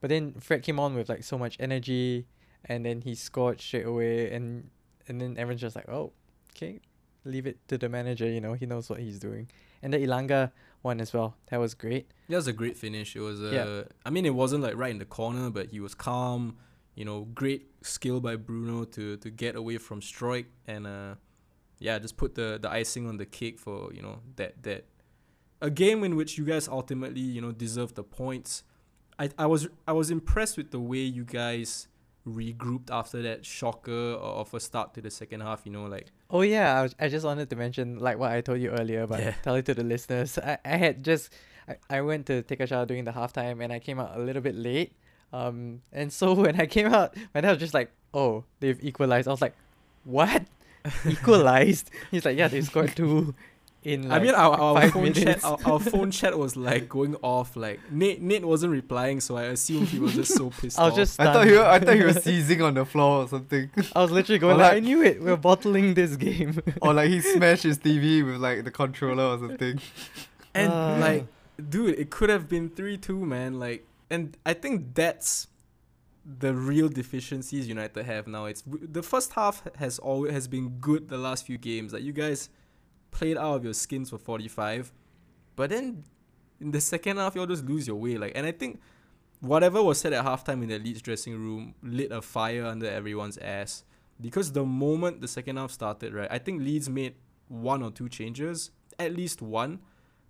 But then Fred came on with like so much energy, and then he scored straight away, and and then everyone's just like, oh, okay, leave it to the manager. You know, he knows what he's doing. And the Elanga one as well, that was great. That was a great finish. It was uh, Yeah. I mean, it wasn't like right in the corner, but he was calm. You know, great skill by Bruno to to get away from Struijk and uh, yeah, just put the the icing on the cake for you know that that a game in which you guys ultimately you know deserve the points. I I was I was impressed with the way you guys regrouped after that shocker of a start to the second half. You know, like Oh yeah, I, was, I just wanted to mention like what I told you earlier, but Yeah. tell it to the listeners. I, I had just I, I went to take a shower during the halftime and I came out a little bit late. Um and so when I came out, my dad was just like, Oh, they've equalized. I was like, What? equalized? He's like, Yeah, they scored two in like I mean, our, our five phone chat, our, our phone chat was like going off. Like Nate, Nate wasn't replying, so I assumed he was just so pissed I was off. just I thought he wa- I thought he was seizing on the floor or something, I was literally going Or like, I knew it. We're bottling this game. or like he smashed his TV with like the controller or something. and Ah. like, dude, it could have been three two, man. Like, and I think that's the real deficiencies United have now. It's the first half has always has been good the last few games. Like you guys played out of your skins for 45, but then in the second half you'll just lose your way. Like and I think whatever was said at halftime in the Leeds dressing room lit a fire under everyone's ass. Because the moment the second half started, right, I think Leeds made one or two changes, at least one,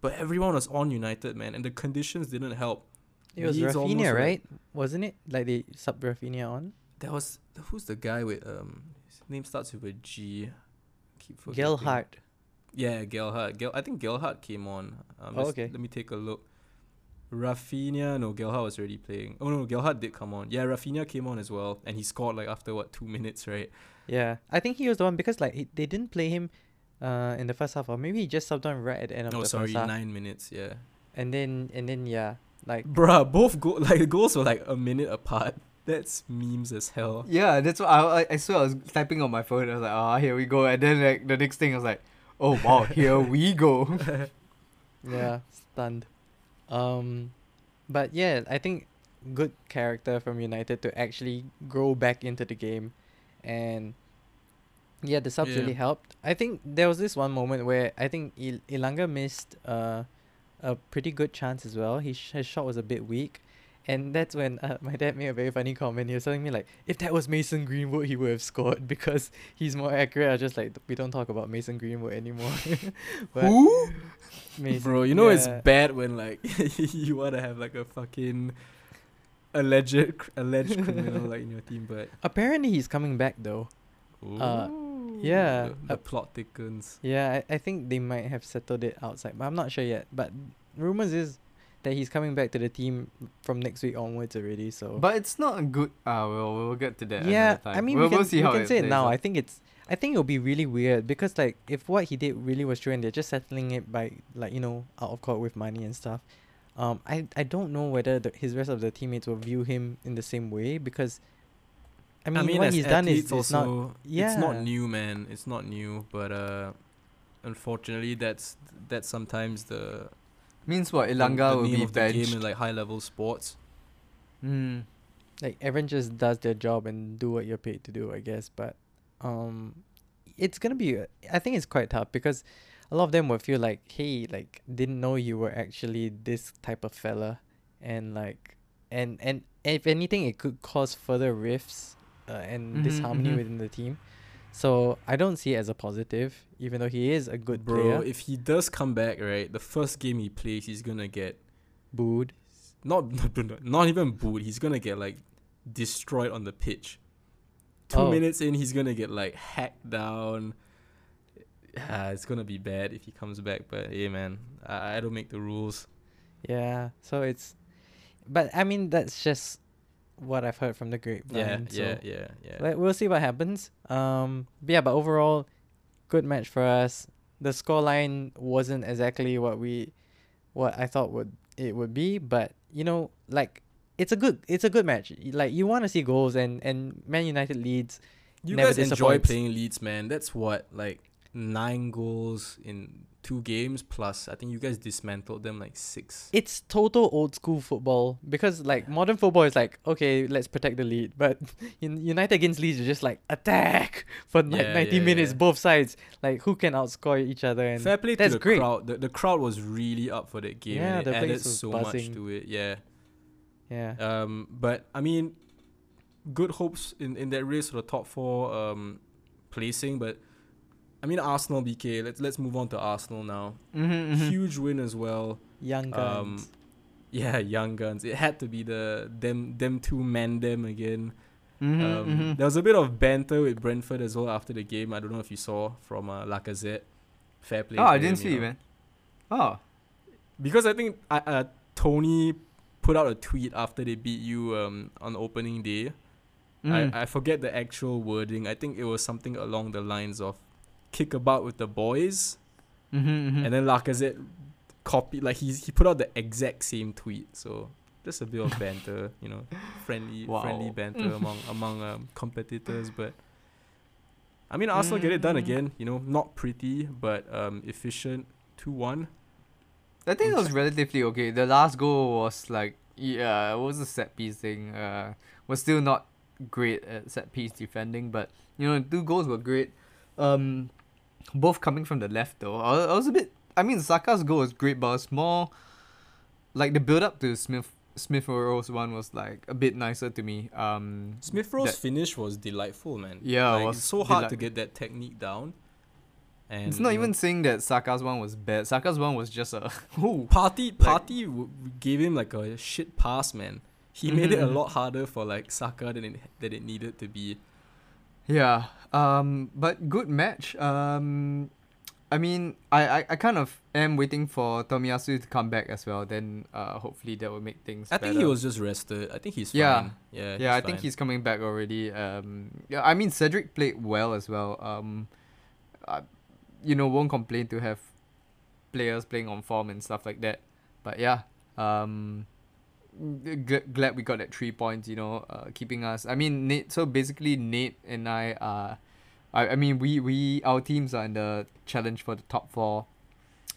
but everyone was on United, man, and the conditions didn't help. It was Leeds Raphinha, like- right? Wasn't it? Like they sub Raphinha on. There was who's the guy with um his name starts with a G. Keep forgetting. Gelhardt. Yeah, Gelhardt. Gel- I think Gelhardt came on. Um, Oh, let's- okay. Let me take a look. Raphinha, no, Gelhardt was already playing. Oh no, Gelhardt did come on. Yeah, Raphinha came on as well, and he scored like after what two minutes, right? Yeah, I think he was the one because like he, they didn't play him, uh, in the first half, or maybe he just subbed on right at the end of Oh, the sorry, first half. nine minutes. Yeah, And then and then yeah, like bruh, both go like the goals were like a minute apart. That's memes as hell. Yeah, that's what I, I I swear I was typing on my phone. I was like, ah, here we go. And then like the next thing I was like, oh wow, here we go. yeah, stunned. Um, but yeah, I think good character from United to actually grow back into the game, and yeah, the subs Yeah. really helped. I think there was this one moment where I think Il- Elanga missed uh, a pretty good chance as well. His sh- his shot was a bit weak. And that's when uh, my dad made a very funny comment. He was telling me like, if that was Mason Greenwood, he would have scored because he's more accurate. I was just like, we don't talk about Mason Greenwood anymore. But Who? Mason, Bro, you know it's bad when like you wanna have like a fucking alleged cr- alleged criminal like in your team, but Apparently he's coming back though. Uh, yeah, the, the uh, plot thickens. Yeah, I, I think they might have settled it outside, but I'm not sure yet. But rumors is that he's coming back to the team from next week onwards already. So But it's not a good. Ah, well, we'll get to that. yeah, time. I mean we'll, we can, we'll see we how can it say it now. out. I think it's I think it'll be really weird because like if what he did really was true and they're just settling it by like you know out of court with money and stuff. Um, I I don't know whether the, his rest of the teammates will view him in the same way because. I mean, what he's done is, athletes is not also it's not new, man. It's not new, but uh, unfortunately, that's that's sometimes the means what the- Elanga the will name be of the game in like high level sports. Mm. like everyone just does their job and do what you're paid to do, I guess. But um, it's gonna be. uh, I think it's quite tough because a lot of them will feel like, hey, like didn't know you were actually this type of fella, and like, and and if anything, it could cause further rifts uh, and Mhm, disharmony mhm. within the team. So I don't see it as a positive, even though he is a good Bro, player. if he does come back, right, the first game he plays, he's gonna get Booed. not not, not even booed. He's gonna get like destroyed on the pitch. Two Oh. minutes in, he's gonna get like hacked down. Ah, it's gonna be bad if he comes back. But hey, man, I, I don't make the rules. Yeah. So it's, but I mean that's just what I've heard from the grapevine. Yeah, yeah, so. yeah, yeah. Like we'll see what happens. Um, but yeah, but overall, good match for us. The scoreline wasn't exactly what we, what I thought would it would be, but you know, like it's a good it's a good match. Like you want to see goals, and and Man United Leeds. you never guys enjoy playing Leeds, man. That's what like nine goals in two games plus. I think you guys dismantled them like six. It's total old school football because like modern football is like okay, let's protect the lead, but in United against Leeds, you're just like attack for like Yeah, ninety yeah, minutes, yeah. both sides. Like who can outscore each other and Fair play that's to the great. crowd. The, the crowd was really up for that game. Yeah, and the it added so buzzing. much to it. Yeah. yeah. Um, but I mean, good hopes in, in that race for the top four um, placing. But I mean, Arsenal BK. Let's let's move on to Arsenal now. Mm-hmm, Huge win as well. Young Um, guns. Yeah, young guns. It had to be the them them two man them again. Mm-hmm, Um, There was a bit of banter with Brentford as well after the game. I don't know if you saw from uh, Lacazette. Fair play. Oh, I didn't him, see, you know. man. Oh. Because I think uh, uh, Toney put out a tweet after they beat you um, on opening day. Mm. I, I forget the actual wording. I think it was something along the lines of kick about with the boys. mm-hmm, mm-hmm. And then Lacazette copied, like he's, he put out the exact same tweet. So just a bit of banter, you know, friendly friendly banter among among um, competitors. But I mean, Arsenal get it done Mm. again. You know, not pretty, but um, efficient. Two one. I think it was relatively okay. The last goal was like yeah, it was a set piece thing. Uh, was still not great at set piece defending, but you know, two goals were great. Um, both coming from the left though. I, I was a bit. I mean, Saka's goal was great, but it's more like the build up to Smith Smith Rowe's one was like a bit nicer to me. Um, Smith Rowe's finish was delightful, man. Yeah, it was it's so hard to get that technique down. And it's not you know, even saying that Saka's one was bad. Saka's one was just a ooh. Partey Partey w- gave him like a shit pass, man. He made it a lot harder for like Saka than it than it needed to be. Yeah. Um. But good match. Um. I mean, I, I, I kind of am waiting for Tomiyasu to come back as well. Then, uh, hopefully that will make things. I think he was just rested. I think he's Yeah. fine. Yeah. Yeah, I think he's coming back already. Um, yeah, I mean Cedric played well as well. Um, uh, you know, won't complain to have players playing on form and stuff like that. But yeah, um, g- glad we got that three points. You know, uh, keeping us. I mean, Nate. So basically, Nate and I are. I, I mean, we we our teams are in the challenge for the top four,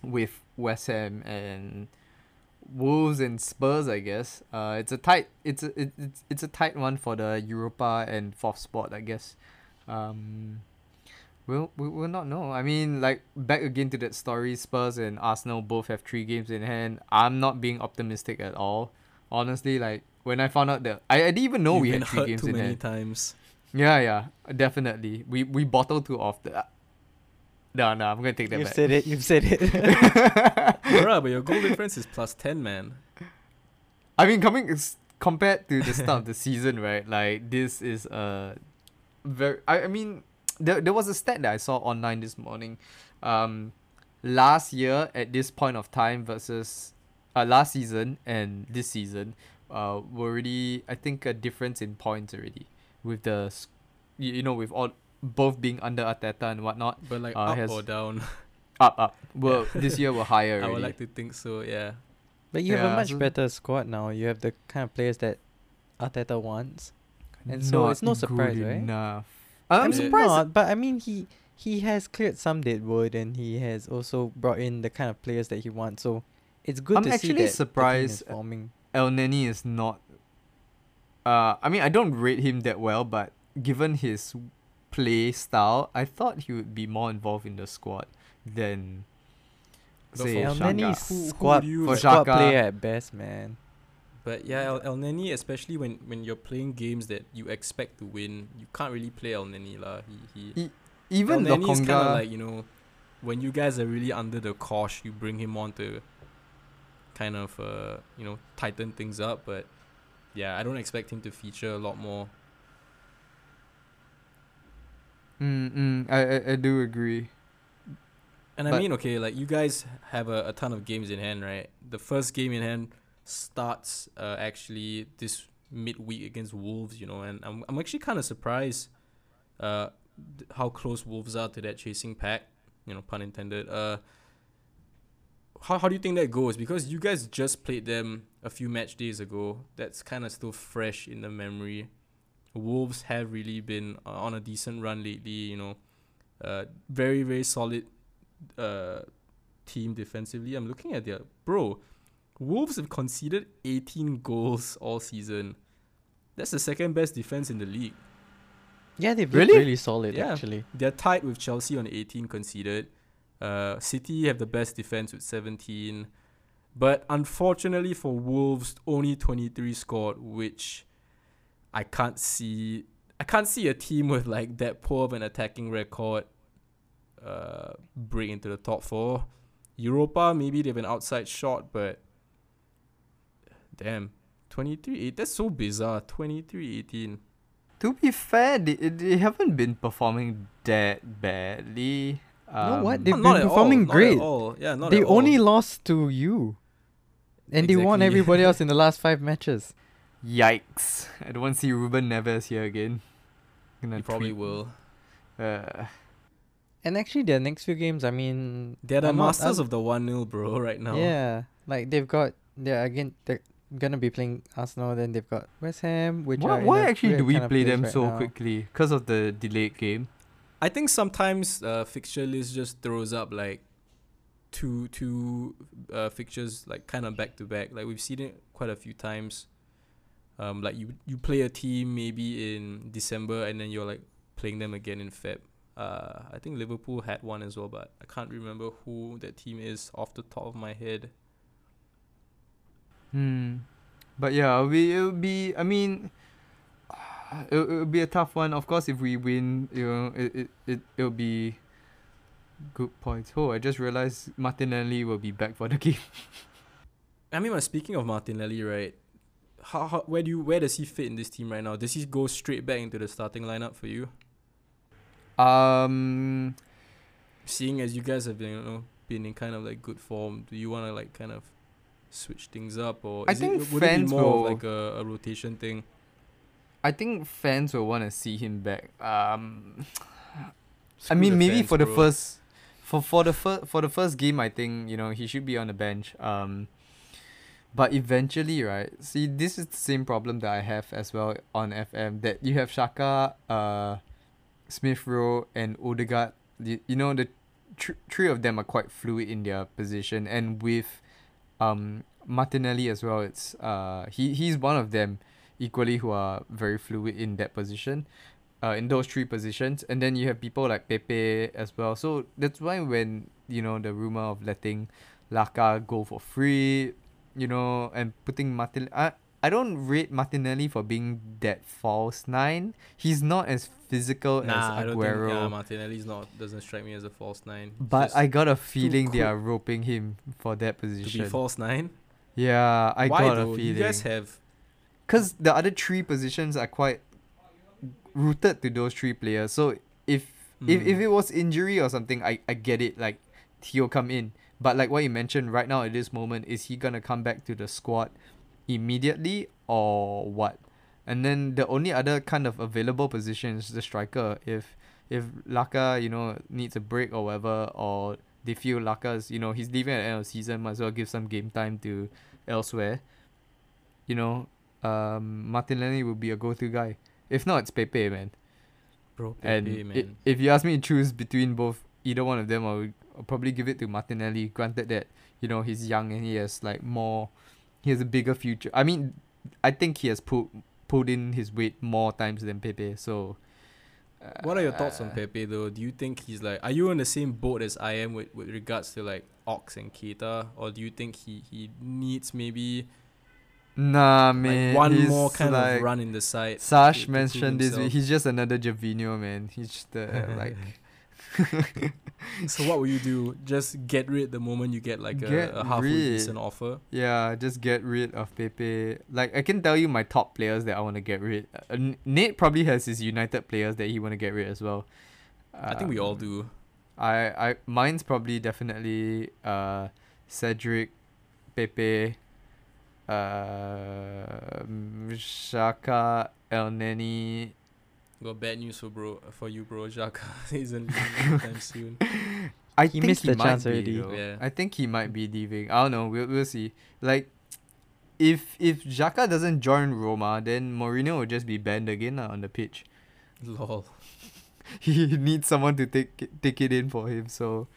with West Ham and Wolves and Spurs, I guess. Uh, it's a tight, it's a it, it's it's a tight one for the Europa and fourth spot, I guess. Um, we'll we will not know. I mean, like back again to that story. Spurs and Arsenal both have three games in hand. I'm not being optimistic at all. Honestly, like when I found out that I, I didn't even know You've we been had three hurt games too in many hand. times. Yeah, yeah, definitely. We we bottled too often. No, no, I'm gonna take that You've back. said it. You've said it. Bruh, but your goal difference is plus ten, man. I mean, coming s- compared to the start of the season, right? Like this is a very. I, I mean, there there was a stat that I saw online this morning. Um, last year at this point of time versus, uh, last season and this season, uh, were already I think a difference in points already with the, you, you know, with all both being under Arteta and whatnot. But like Uh, up has- or down, Up, up. Well, this year we're higher I would like to think so. Yeah. but you have a much better squad now. You have the kind of players that Arteta wants. And so it's no Not surprise, good right? Enough. I I'm surprised. not, but I mean he he has cleared some deadwood and he has also brought in the kind of players that he wants. So it's good I'm to see actually that the team is surprised, forming. Elneny is not. Uh, I mean, I don't rate him that well, but given his play style, I thought he would be more involved in the squad than say El Xhaka. Neni's Who- who squad, do For squad player at best, man. But yeah, El, Elneny, especially when, when you're playing games that you expect to win, you can't really play Elneny lah. He he. even Elneny is kind of like you know, when you guys are really under the cosh, you bring him on to kind of uh you know tighten things up. But yeah, I don't expect him to feature a lot more. mm, mm, I, I I do agree. And I mean, okay, like you guys have a, a ton of games in hand, right? The first game in hand starts uh, actually this midweek against Wolves, you know, and I'm I'm actually kind of surprised uh th- how close Wolves are to that chasing pack, you know, pun intended. Uh how how do you think that goes? Because you guys just played them a few match days ago. That's kind of still fresh in the memory. Wolves have really been uh, on a decent run lately, you know. Uh very very solid uh team defensively. I'm looking at their bro. Wolves have conceded 18 goals all season. That's the second best defense in the league. Yeah, they've Really? really solid Yeah. actually. They're tied with Chelsea on 18 conceded. Uh, City have the best defense with 17. But unfortunately for Wolves, only 23 scored, which I can't see. I can't see a team with like that poor of an attacking record uh, break into the top four. Europa, maybe they've an outside shot, but damn, 23 8. That's so bizarre. 23 18. To be fair, they, they haven't been performing that badly. Know what? Um, They've not been at performing all, great. At. Yeah, not they at all. only lost to you. And they won everybody else in the last five matches. Yikes! I don't want to see Ruben Neves here again. Gonna You probably tweet. will. Uh, And actually, their next few games, I mean, They're the I'm masters I'm- of the 1 0, bro, right now. yeah, like they've got they're again they're gonna be playing Arsenal. Then they've got West Ham, which why are why actually do we play them right so now. quickly? Because of the delayed game. I think sometimes uh, fixture list just throws up like two two uh, fixtures like kind of back to back. Like we've seen it quite a few times. Um, like you you play a team maybe in December and then you're like playing them again in Feb. Uh, I think Liverpool had one as well, but I can't remember who that team is off the top of my head. Hmm. But yeah, be, it'll be I mean, it'll, it'll be a tough one. Of course, if we win, you know, it, it, it, it'll be good points. Oh, I just realized Martinelli will be back for the game. I mean, speaking of Martinelli, right? How, how where do you where does he fit in this team right now? Does he go straight back into the starting lineup for you? Um, Seeing as you guys have been you know been in kind of like good form, do you want to like kind of switch things up or I think it, would it be fans more will- of like a, a rotation thing? I think fans will want to see him back. Um, I mean, maybe fans, for the bro. first, for for the first for the first game, I think you know he should be on the bench. Um, but eventually, right? See, this is the same problem that I have as well on FM. That you have Xhaka, uh, Smith Rowe, and Odegaard. You, you know the tr- three of them are quite fluid in their position, and with um Martinelli as well. It's uh he he's one of them equally who are very fluid in that position uh, in those three positions. And then you have people like Pepe as well. So that's why when, you know, the rumor of letting Laka go for free, you know, and putting Martin... I, I don't rate Martinelli for being that false nine. He's not as physical Nah, I as don't think Aguero. yeah, Martinelli's not doesn't strike me as a false nine. But I got a feeling they are roping him for that position. to be false nine. yeah, I Why got though? a feeling. You guys have Because the other three positions are quite rooted to those three players. So if if, if mm, it was injury or something, I, I get it. Like he'll come in. But like what you mentioned right now at this moment, is he gonna come back to the squad immediately or what? And then the only other kind of available position is the striker. If if Laka, you know, needs a break or whatever, or they feel Laka's, you know, he's leaving at the end of the season, might as well give some game time to elsewhere. You know, um, Martinelli would be a go-to guy. If not, it's Pepe, man. bro, And Pepe, i- man. if you ask me to choose between both, either one of them, I would I'll probably give it to Martinelli. Granted that you know he's young and he has like more, he has a bigger future. I mean, I think he has put pulled in his weight more times than Pepe. So, What are your thoughts on uh, Pepe though? Do you think he's like are you on the same boat as I am with, with regards to like Ox and Keita? Or do you think he, he needs maybe Nah, man. like one more kind like, of run in the side? Sash to- to mentioned this. week. He's just another Gervinho, man. He's just uh, like so what will you do? Just get rid the moment you get like a, Get a halfway rid. decent offer. Yeah, just get rid of Pepe. Like I can tell you my top players that I want to get rid. Uh, Nate probably has his United players that he want to get rid as well. I think we all Um, do. I I mine's probably definitely uh Cedric, Pepe, uh Xhaka, El Neni. Got bad news for bro for you, bro. Xhaka isn't leaving anytime soon. I He think missed he the might chance be, already. though. Yeah. I think he might be leaving. I don't know. We'll we'll see. Like, if if Xhaka doesn't join Roma, then Mourinho will just be banned again lah on the pitch. Lol. he needs someone to take take it in for him. So,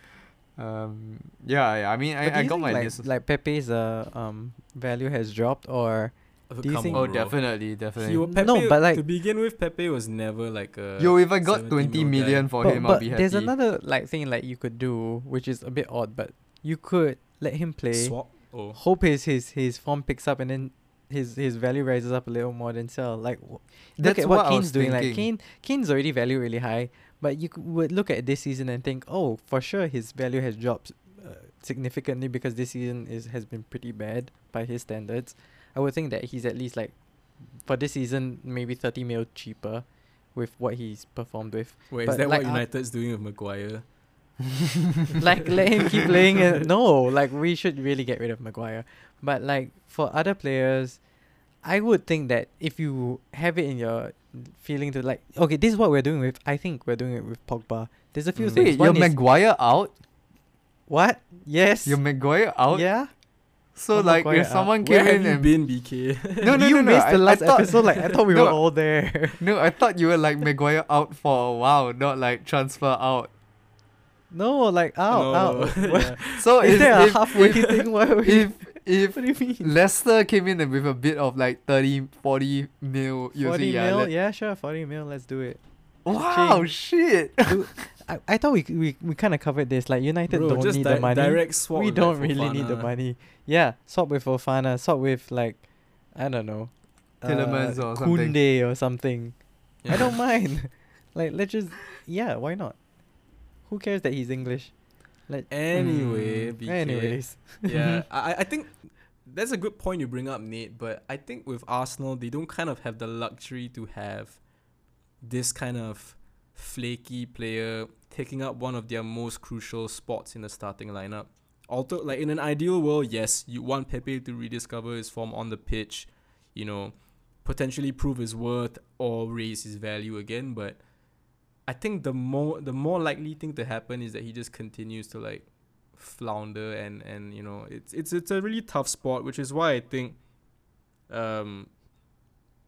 um, yeah, yeah, I mean, But do I, I you got think my like, list. like Pepe's uh, um value has dropped or Oh, Do you think- oh, bro. definitely, He definitely. wa- Pepe, No, but like- to begin with, Pepe was never like a. Yo, if I got twenty million guy. for but, him, but I'll be happy. there's another like thing like you could do which is a bit odd but you could let him play swap. Oh, hope his his his form picks up and then his his value rises up a little more than sell like w- look That's at what what Kane's was doing like. Kane Kane's already value really high but you c- would look at this season and think oh for sure his value has dropped uh, significantly because this season is has been pretty bad by his standards I would think that he's at least like for this season maybe 30 mil cheaper with what he's performed with wait, is that like, what uh, United's doing with Maguire? like let him keep playing. No, like we should really get rid of Maguire. But like for other players, I would think that if you have it in your feeling to like okay, this is what we're doing with I think we're doing it with Pogba. There's a few Mm. things. Wait, your One is Maguire out? what? Yes. Your Maguire out? yeah. So Oh, like, Maguire if out. someone Where came have in you and been, BK? no, no, you no, no, missed I- the I last thought- episode. Like I thought we No. were all there. No, I thought you were like Maguire out for a while, not like transfer out. no, like out, No, out. yeah. So Is if, there a if, halfway if, thing? Why are we? if if What do you mean? Leicester came in with a bid of like 30, 40 mil, you'll 40 say, yeah, mil? let- yeah, sure, 40 mil. Let's do it. Wow, Ching. shit. I, I thought we we, we kind of covered this. Like United Bro, don't just need di- the money. direct swap. we with, don't like, really need the money. Yeah, swap with Fofana, swap with like, I don't know, Tielemans uh, or something. Koundé or something. I don't mind. like, let's just yeah, why not? Who cares that he's English? Let Anyway, Mm. Anyways. yeah, I I think that's a good point you bring up, Nate. But I think with Arsenal, they don't kind of have the luxury to have this kind of flaky player taking up one of their most crucial spots in the starting lineup. Although, like in an ideal world, yes, you want Pepe to rediscover his form on the pitch, you know, potentially prove his worth or raise his value again. But I think the more the more likely thing to happen is that he just continues to like flounder and and you know it's it's it's a really tough spot, which is why I think um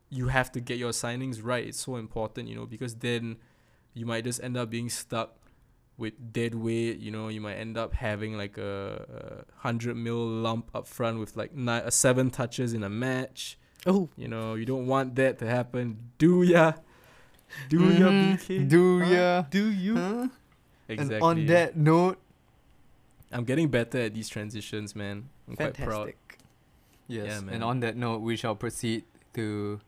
you have to get your signings right. It's so important, you know, because then you might just end up being stuck with dead weight. You know, you might end up having like a, a hundred mil lump up front with like nine, uh, seven touches in a match. Oh, You know, you don't want that to happen, do ya? Do ya, Mhm. BK? Do Huh? ya? do you? Huh? exactly. And on that note, I'm getting better at these transitions, man. I'm quite proud. Fantastic. yes. Yeah, man. and on that note, we shall proceed to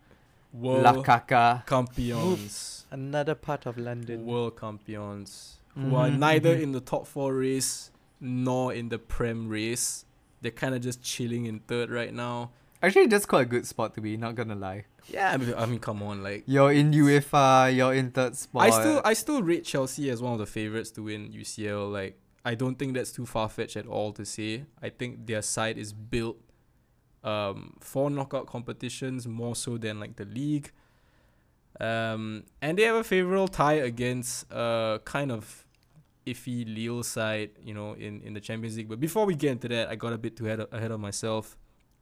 World La Caca. champions. Another part of London. World champions. Who are Mhm, neither mhm. in the top four race nor in the Prem race. They're kind of just chilling in third right now. Actually, that's quite a good spot to be. Not gonna lie. Yeah, I mean, come on, like You're in UEFA. You're in third spot. I still I still rate Chelsea as one of the favorites to win UCL. Like I don't think that's too far fetched at all to say. I think their side is built um for knockout competitions more so than like the league. Um and they have a favorable tie against uh kind of iffy Lille side, you know, in, in the Champions League. But before we get into that, I got a bit too ahead of, ahead of myself.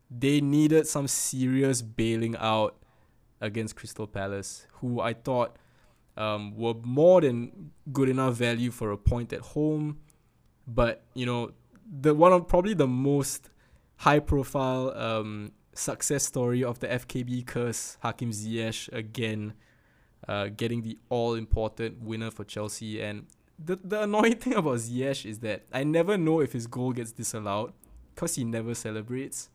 They needed some serious bailing out against Crystal Palace, who I thought um, were more than good enough value for a point at home. But you know, the one of probably the most high profile um, success story of the FKB curse, Hakim Ziyech again, uh, getting the all important winner for Chelsea. And the the annoying thing about Ziyech is that I never know if his goal gets disallowed because he never celebrates.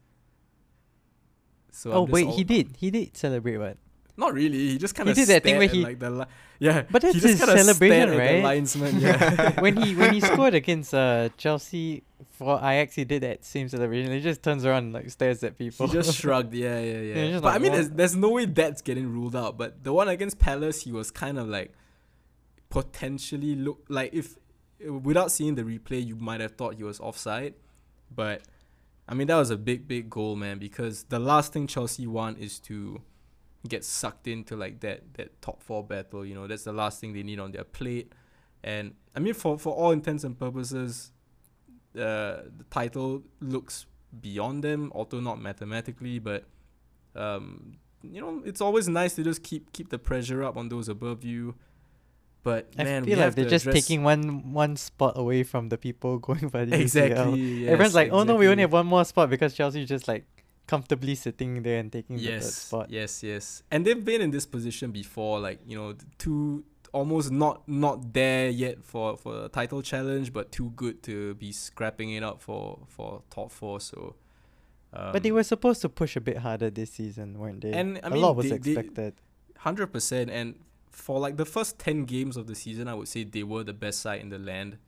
So oh wait, he did. He did celebrate what? not really. He just kind of He did that thing where he- like the li- yeah. But he that's just his celebration, right? linesman, yeah. when he when he scored against uh Chelsea for Ajax, he did that same celebration. He just turns around and like stares at people. he just shrugged. Yeah, yeah, yeah. just but I mean, there's, there's no way that's getting ruled out. But the one against Palace, he was kind of like potentially look like if without seeing the replay, you might have thought he was offside. But I mean, that was a big, big goal, man. Because the last thing Chelsea want is to get sucked into like that that top four battle. You know, that's the last thing they need on their plate. And I mean, for for all intents and purposes, uh, the title looks beyond them, although not mathematically, but um, you know, it's always nice to just keep keep the pressure up on those above you. But I man, we feel like they're just address- taking one one spot away from the people going for the exactly. Yes, Everyone's like, oh no, we only have one more spot because Chelsea's just like comfortably sitting there and taking the third spot. yes, yes, and they've been in this position before, like you know, two almost not not there yet for for a title challenge, but too good to be scrapping it up for for top four. So, um, but they were supposed to push a bit harder this season, weren't they? And, I a mean, lot was they- expected. Hundred percent, and for like the first ten games of the season, I would say they were the best side in the land.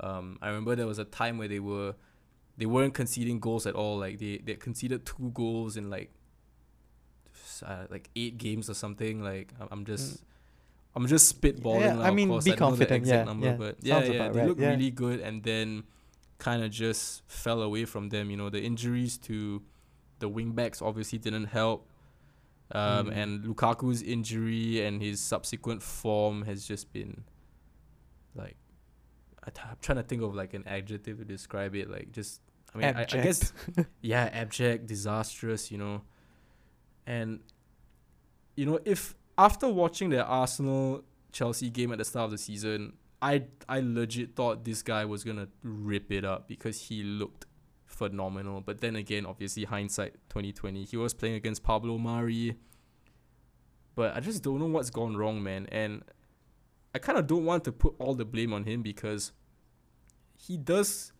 Um, I remember there was a time where they were, they weren't conceding goals at all. Like they they conceded two goals in like, uh, like eight games or something. Like I'm- just, I'm just spitballing. Yeah, I mean, course. be I don't know the confident, exact yeah, number, yeah. but yeah, Sounds yeah, they right, looked yeah. really good, and then kind of just fell away from them. You know, the injuries to the wing backs obviously didn't help. Um, Mm. and Lukaku's injury and his subsequent form has just been like I t- I'm trying to think of like an adjective to describe it. Like just I mean I, I guess yeah, abject, disastrous, you know. And you know, if after watching the Arsenal Chelsea game at the start of the season, I I legit thought this guy was gonna rip it up because he looked phenomenal. But then again, obviously hindsight twenty twenty, he was playing against Pablo Mari. But I just don't know what's gone wrong, man. And I kind of don't want to put all the blame on him because he does,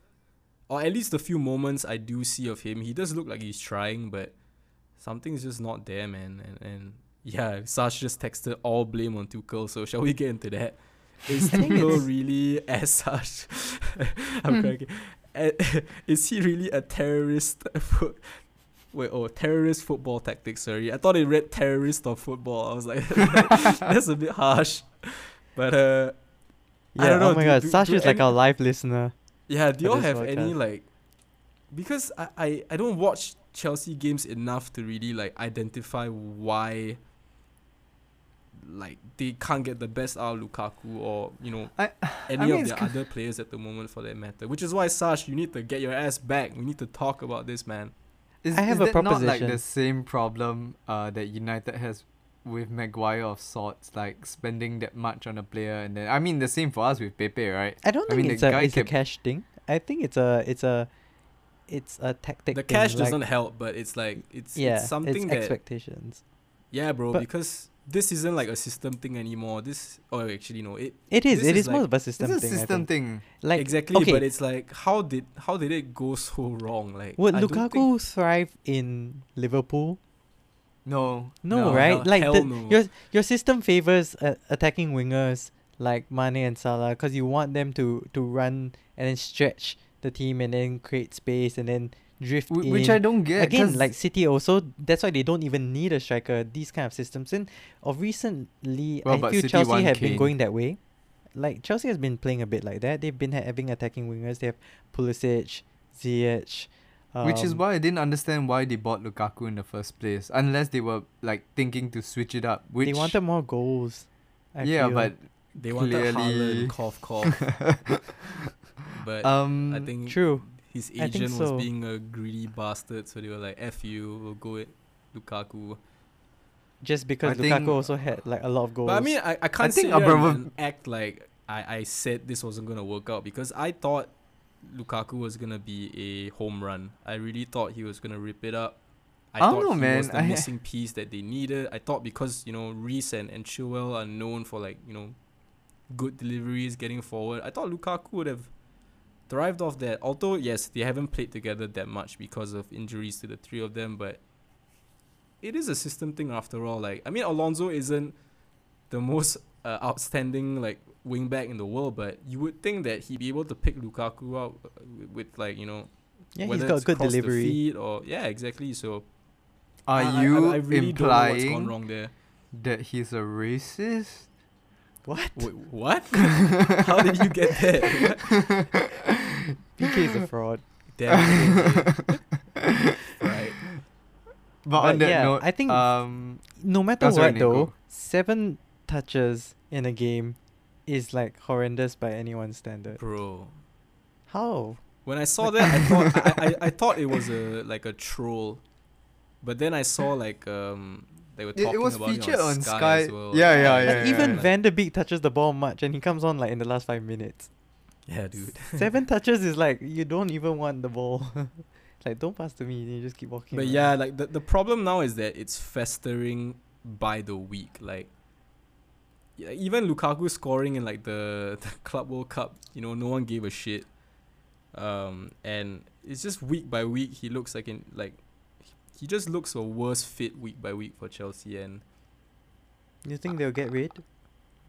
or at least the few moments I do see of him, he does look like he's trying, but something's just not there, man. And and yeah, Sash just texted all blame on Tuchel. So shall we get into that? Is Tuchel really as Sash? I'm cracking. Is he really a terrorist? fo- Wait, oh, terrorist football tactics. Sorry, I thought it read terrorist of football. I was like, that's a bit harsh. But uh, Yeah, I don't know. oh my do- god, do- Sash do is like our live listener. yeah, do y'all have any like? Because I, I I don't watch Chelsea games enough to really like identify why. Like they can't get the best out of Lukaku or you know I- any mean, of the other players at the moment for that matter. Which is why Sash, you need to get your ass back. We need to talk about this, man. Is, I have is a that not like the same problem uh, that United has with Maguire of sorts, like spending that much on a player, and then I mean the same for us with Pepe, right? I don't I think mean, it's the a guy it's kept- a cash thing. I think it's a it's a it's a tactic. the thing, cash like- doesn't help, but it's like it's, yeah, it's something that expectations. yeah, bro. but- because this isn't like a system thing anymore. This oh actually no, it it is. It is, is more like- of a It's system a thing. I system think. thing. Like exactly. okay, But it's like how did how did it go so wrong? Like would I don't Lukaku thrive in Liverpool? No, No, right? hell- like hell the, no. your your system favors uh, attacking wingers like Mane and Salah because you want them to to run and then stretch the team and then create space and then drift Wh- in. which I don't get. Again, like City also, that's why they don't even need a striker. These kind of systems. And of recently, Well, I feel City Chelsea won have been going that way. Like Chelsea has been playing a bit like that. They've been ha- having attacking wingers. They have Pulisic, Ziyech. Which is um, why I didn't understand why they bought Lukaku in the first place, unless they were like thinking to switch it up. Which they wanted more goals. I yeah, feel. but they wanted clearly- Haaland, cough cough. but um, I think true. His I think agent was being a greedy bastard, so they were like, "F you, we'll go with Lukaku." Just because I Lukaku think- also had like a lot of goals. But I mean, I, I can't think sit here and- act like I, I said this wasn't gonna work out because I thought Lukaku was gonna be a home run. I really thought he was gonna rip it up. I, I don't thought know, he man. was the I- missing piece that they needed. I thought because you know Reece and, and Chilwell are known for like you know good deliveries, getting forward. I thought Lukaku would have thrived off that. Although yes, they haven't played together that much because of injuries to the three of them, but it is a system thing after all. Like I mean, Alonso isn't the most uh, outstanding like wing back in the world, but you would think that he'd be able to pick Lukaku out uh, with, with like you know yeah, he's whether got it's good across the delivery. feet or yeah, exactly. So are I- I- you I, really don't know what's gone implying wrong there? that he's a racist? What? Wait, what? How did you get that? PK is a fraud. Damn. right. But, But on that yeah, note, I think um, No matter sorry, what, though, seven touches in a game is like horrendous by anyone's standard. Bro. How? When I saw that, I thought I, I, I thought it was a like a troll, but then I saw like um they were It- it was about featured on on Sky, Sky. as well. Yeah, yeah, like yeah, even yeah. Van der Beek touches the ball much, and he comes on like in the last five minutes. yeah, dude. Seven touches is like you don't even want the ball. like don't pass to me, you just keep walking. But around. yeah, like the the problem now is that it's festering by the week. Like yeah, even Lukaku scoring in like the, the Club World Cup, you know, no one gave a shit. Um, and it's just week by week he looks like in like he just looks a worse fit week by week for Chelsea and you think they'll get rid?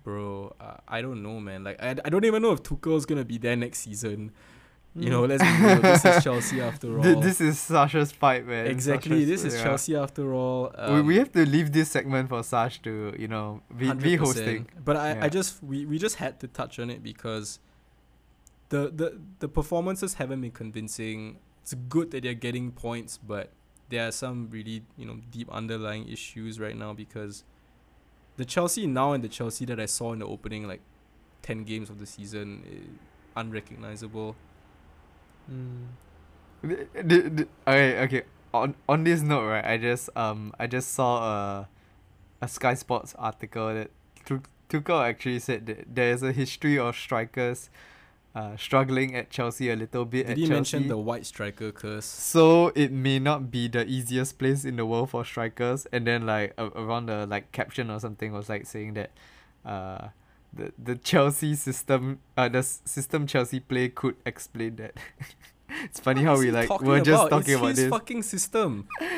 bro, uh, I don't know, man. Like I, I don't even know if Tuchel's gonna be there next season. You Mm. know, let's be real. This is Chelsea after all. Th- this is Sasha's fight, man. exactly. Sasha's- This is yeah. Chelsea after all. we, we Um, have to leave this segment for Sash to, you know, be, be hosting. But I, Yeah. I just we, we just had to touch on it because the, the the performances haven't been convincing. It's good that they're getting points, but there are some really, you know, deep underlying issues right now because the Chelsea now and the Chelsea that I saw in the opening like ten games of the season eh, unrecognizable. Mm. D- d- okay, okay. On on this note, right, I just um I just saw a a Sky Sports article that Tu- Tuchel actually said that there is a history of strikers uh, struggling at Chelsea a little bit. Did at he Chelsea. mention the white striker curse? So it may not be the easiest place in the world for strikers, and then like a- around the like caption or something was like saying that, uh, the the Chelsea system, uh, the s- system Chelsea play could explain that. it's funny What how we like we're just about? talking it's about his this. fucking system.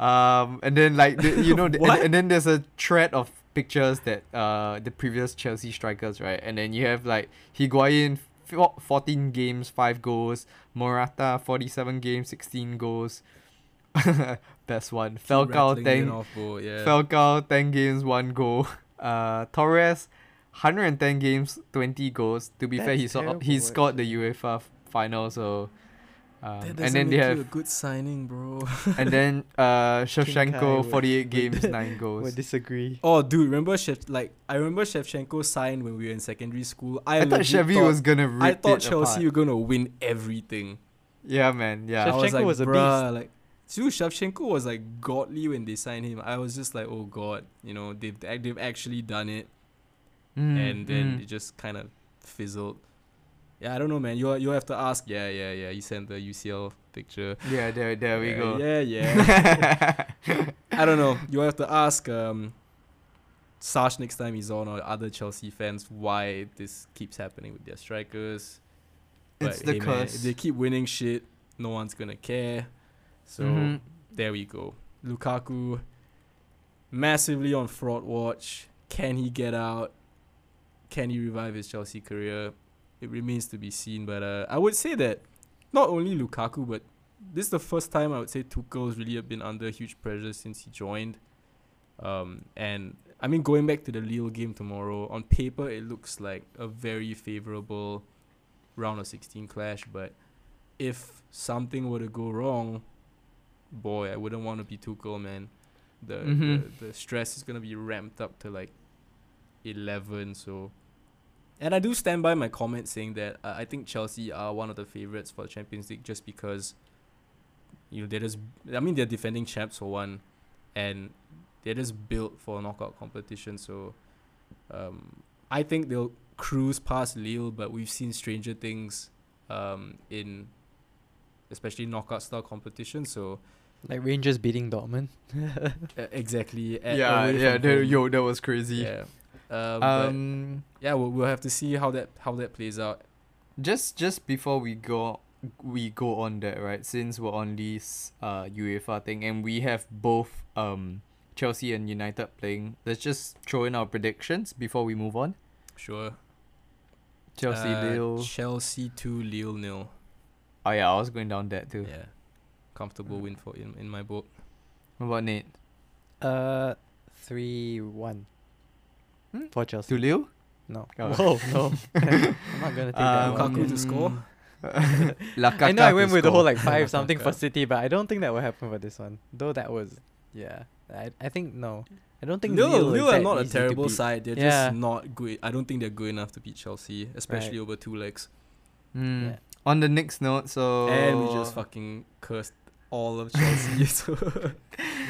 Um, and then like the, you know, the, and, and then there's a thread of pictures that uh the previous Chelsea strikers, right? And then you have like Higuain, 14 games, five goals. Morata, 47 games, 16 goals. Best one. Keep Falcao, 10, off, yeah. Falcao, 10 games, one goal. Uh, Torres, 110 games, 20 goals. To be fair, he saw he scored the. UEFA final, so. Um, that and then they have a good signing, bro. and then uh Shevchenko 48 games, 9 goals. Would disagree. oh, dude, remember Shev- like I remember Shevchenko signed when we were in secondary school. I, I, thought legit Chevy thought- was gonna rip I thought it Chelsea apart. were gonna win everything. Yeah, man. Yeah. I was Shevchenko like, was a bruh, like, dude, Shevchenko was like godly when they signed him. I was just like, oh god, you know, they've they've actually done it, Mm, and then mm. it just kind of fizzled. Yeah, I don't know, man. You you have to ask. Yeah, yeah, yeah. You sent the UCL picture. yeah, there, there we yeah, go. Yeah, yeah. I don't know. You have to ask um, Sash next time he's on or other Chelsea fans why this keeps happening with their strikers. it's But, the hey, man, curse. if they keep winning shit, no one's gonna care. So Mhm. there we go. Lukaku, massively on fraud watch. Can he get out? Can he revive his Chelsea career? It remains to be seen. But uh, I would say that not only Lukaku, but this is the first time I would say Tuchel's really have been under huge pressure since he joined. Um, and I mean, going back to the Lille game tomorrow, on paper it looks like a very favorable round of 16 clash. But if something were to go wrong, boy, I wouldn't want to be Tuchel, man. The, Mhm. the the stress is gonna be ramped up to like eleven. So, and I do stand by my comment saying that uh, I think Chelsea are one of the favorites for the Champions League just because you know they're just I mean they're defending champs for one, and they're just built for a knockout competition. So, um, I think they'll cruise past Lille, but we've seen stranger things, um, in especially knockout style competition. So. Like Rangers beating Dortmund. Uh, exactly. a- yeah, yeah. from yo, that was crazy. Yeah. Um, but Um, yeah, we'll, we'll have to see how that how that plays out. just just before we go we go on that right since we're on this uh UEFA thing and we have both um Chelsea and United playing let's just throw in our predictions before we move on Sure. Chelsea Uh, Lille Chelsea two Lille nil. oh yeah I was going down that too Yeah. Comfortable win for in, in my book. what about Nate Uh, three one. Hmm? For Chelsea. to Lille No. Oh. Whoa, no. I'm not gonna take that Um, one. Lukaku to score? I know I went with the whole like five something for City, but I don't think that will happen for this one. Though that was, yeah. I I think no. I don't think Lille, Lille, is are not a terrible side. They're Yeah. just not good. I don't think they're good enough to beat Chelsea, especially over two legs. Mm. Yeah. on the next note so And we just fucking cursed all of Chelsea. so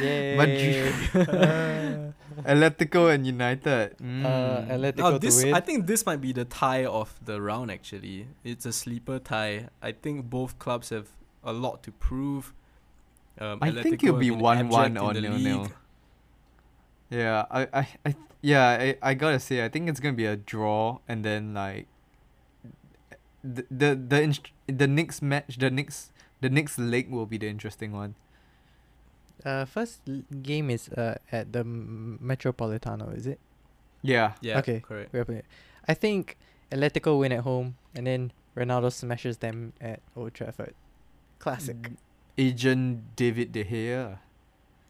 Yay. Madrid. Atletico and United mm. Uh, Atletico Now to this, win. I think this might be the tie of the round. Actually, it's a sleeper tie. I think both clubs have a lot to prove. Um, I think Atletico it'll be been 1-1 or in the nil-nil. league. Yeah, I, I, I yeah, I, I gotta say, I think it's gonna be a draw, and then like, the the the inst- the next match, the next the next leg will be the interesting one. Uh, first l- game is uh at the M- Metropolitano, is it? Yeah, Yeah. Okay. Correct. We're playing. I think Atletico win at home, and then Ronaldo smashes them at Old Trafford. Classic. Mm. Agent David De Gea.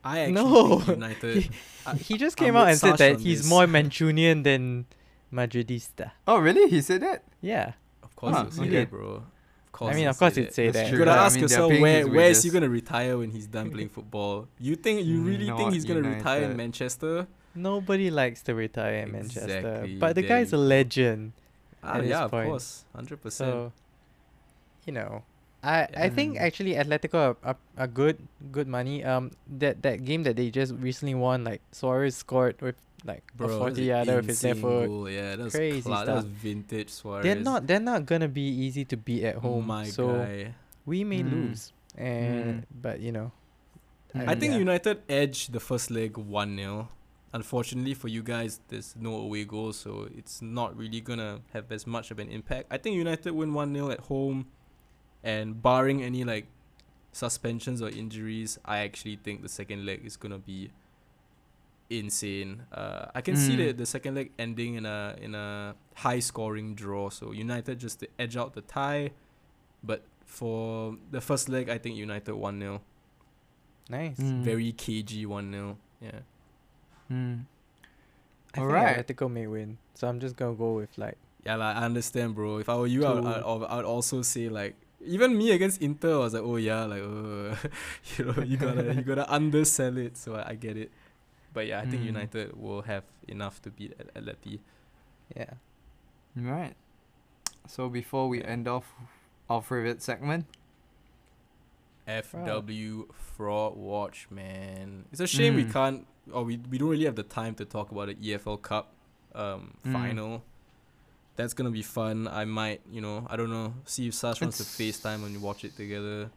I actually No. think United. I- he just I'm came out with and said that he's this. more Mancunian than Madridista. Oh really? He said that? Yeah. Of course, Huh, he'd say okay. that, bro. Of course. I mean, of course say he'd that. say that. You gotta I ask mean, yourself where where is he gonna retire when he's done playing football? You think you really think he's gonna retire in Manchester? Nobody likes to retire in Manchester, Exactly, but the there guy's a legend. Ah, At this yeah, of course, hundred percent. So, you know, I I think Mm. actually Atletico are, are, are good good money. Um, that that game that they just recently won, like Suarez scored with like Bro, a that's forty an yarder with his left foot. goal. Yeah, that was Crazy cla- That was stuff. vintage Suarez. They're not they're not gonna be easy to beat at home. My so guy. we may Mm. lose, and but you know, Mm. I think yeah. United edged the first leg 1 0. Unfortunately for you guys, there's no away goal, so it's not really going to have as much of an impact. I think United win 1 0 at home, and barring any like suspensions or injuries, I actually think the second leg is going to be insane. Uh, I can see Mm. the, the second leg ending in a in a high scoring draw. So United just to edge out the tie, but for the first leg, I think United 1 0. nice. Mm. Very cagey 1 0. Yeah. Mm. I think Alright. Atletico may win, so I'm just gonna go with like Yeah, like, I understand, bro. If I were you, I would, I'd, I'd also say like even me against Inter, I was like, oh yeah, like uh, you know, you gotta you gotta undersell it. So I, I get it. But yeah, I think Mm. United will have enough to beat At- Atleti. yeah. Right. So before we Yeah. end off our favorite segment, FW fraud watch, man. It's a shame we Mm. can't, or we we don't really have the time to talk about the EFL Cup um Mm. final. That's gonna be fun. I might, you know, I don't know. See if Sash wants to FaceTime and watch it together.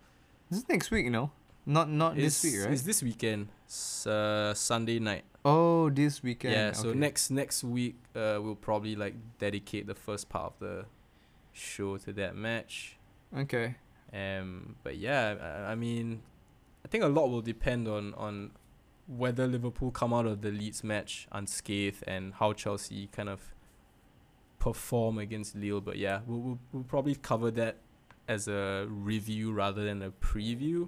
this is next week, you know, not not this week, right? It's this weekend, s- uh, Sunday night. oh, this weekend. yeah. So okay. next next week, uh, we'll probably like dedicate the first part of the show to that match. Okay. Um, but yeah, I, I mean, I think a lot will depend on on whether Liverpool come out of the Leeds match unscathed and how Chelsea kind of perform against Lille. But yeah, we'll we'll, we'll probably cover that as a review rather than a preview.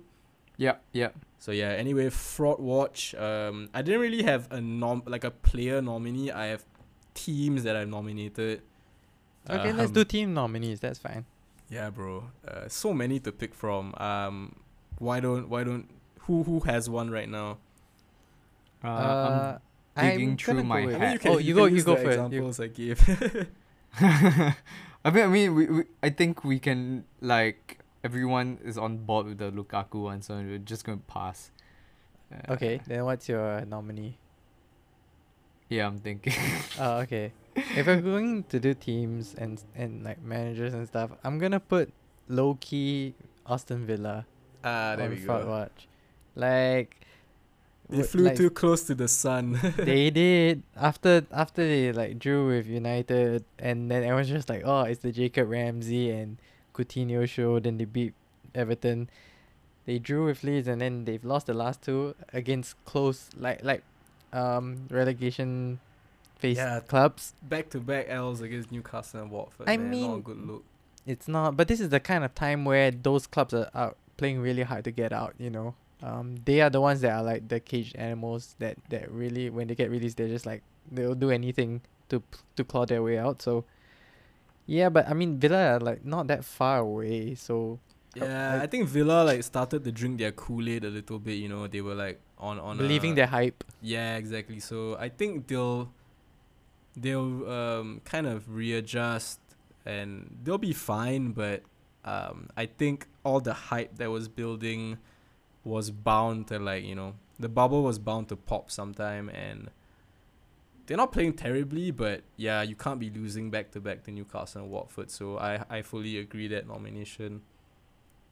Yep. Yep. So yeah, anyway, fraud watch. Um, I didn't really have a nom like a player nominee. I have teams that I've nominated. Okay, let's Um, do team nominees. That's fine. Yeah, bro. Uh, so many to pick from. Um, why don't why don't who who has one right now? Uh, Uh, digging I'm through gonna my go with- hat. you can, oh, you, go. You go the first. You, Examples I gave. I'm, I mean, I mean, we, we, I think we can like everyone is on board with the Lukaku one, so we're just gonna pass. Uh, okay, then what's your nominee? Yeah, I'm thinking. Oh, okay. if we're going to do teams and and like managers and stuff, I'm gonna put low key Aston Villa ah, there on we front go. watch. Like They flew like, too close to the sun. they did after after they like drew with United and then everyone's just like, oh, it's the Jacob Ramsey and Coutinho show. Then they beat Everton. They drew with Leeds and then they've lost the last two against close like like um relegation face Yeah. clubs. back to back L's against Newcastle and Watford. I man. not a mean, good look. It's not, but this is the kind of time where those clubs are, are playing really hard to get out. You know, um, they are the ones that are like the caged animals that that really when they get released, they're just like they'll do anything to to claw their way out. So, yeah, but I mean Villa are like not that far away. So Yeah, I- I think Villa like started to drink their Kool Aid a little bit. You know, they were like on on believing a, their hype. Yeah, exactly. So I think they'll they'll um kind of readjust and they'll be fine, but um I think all the hype that was building was bound to like, you know, the bubble was bound to pop sometime and they're not playing terribly, but yeah, you can't be losing back to back to Newcastle and Watford. So I I fully agree that nomination.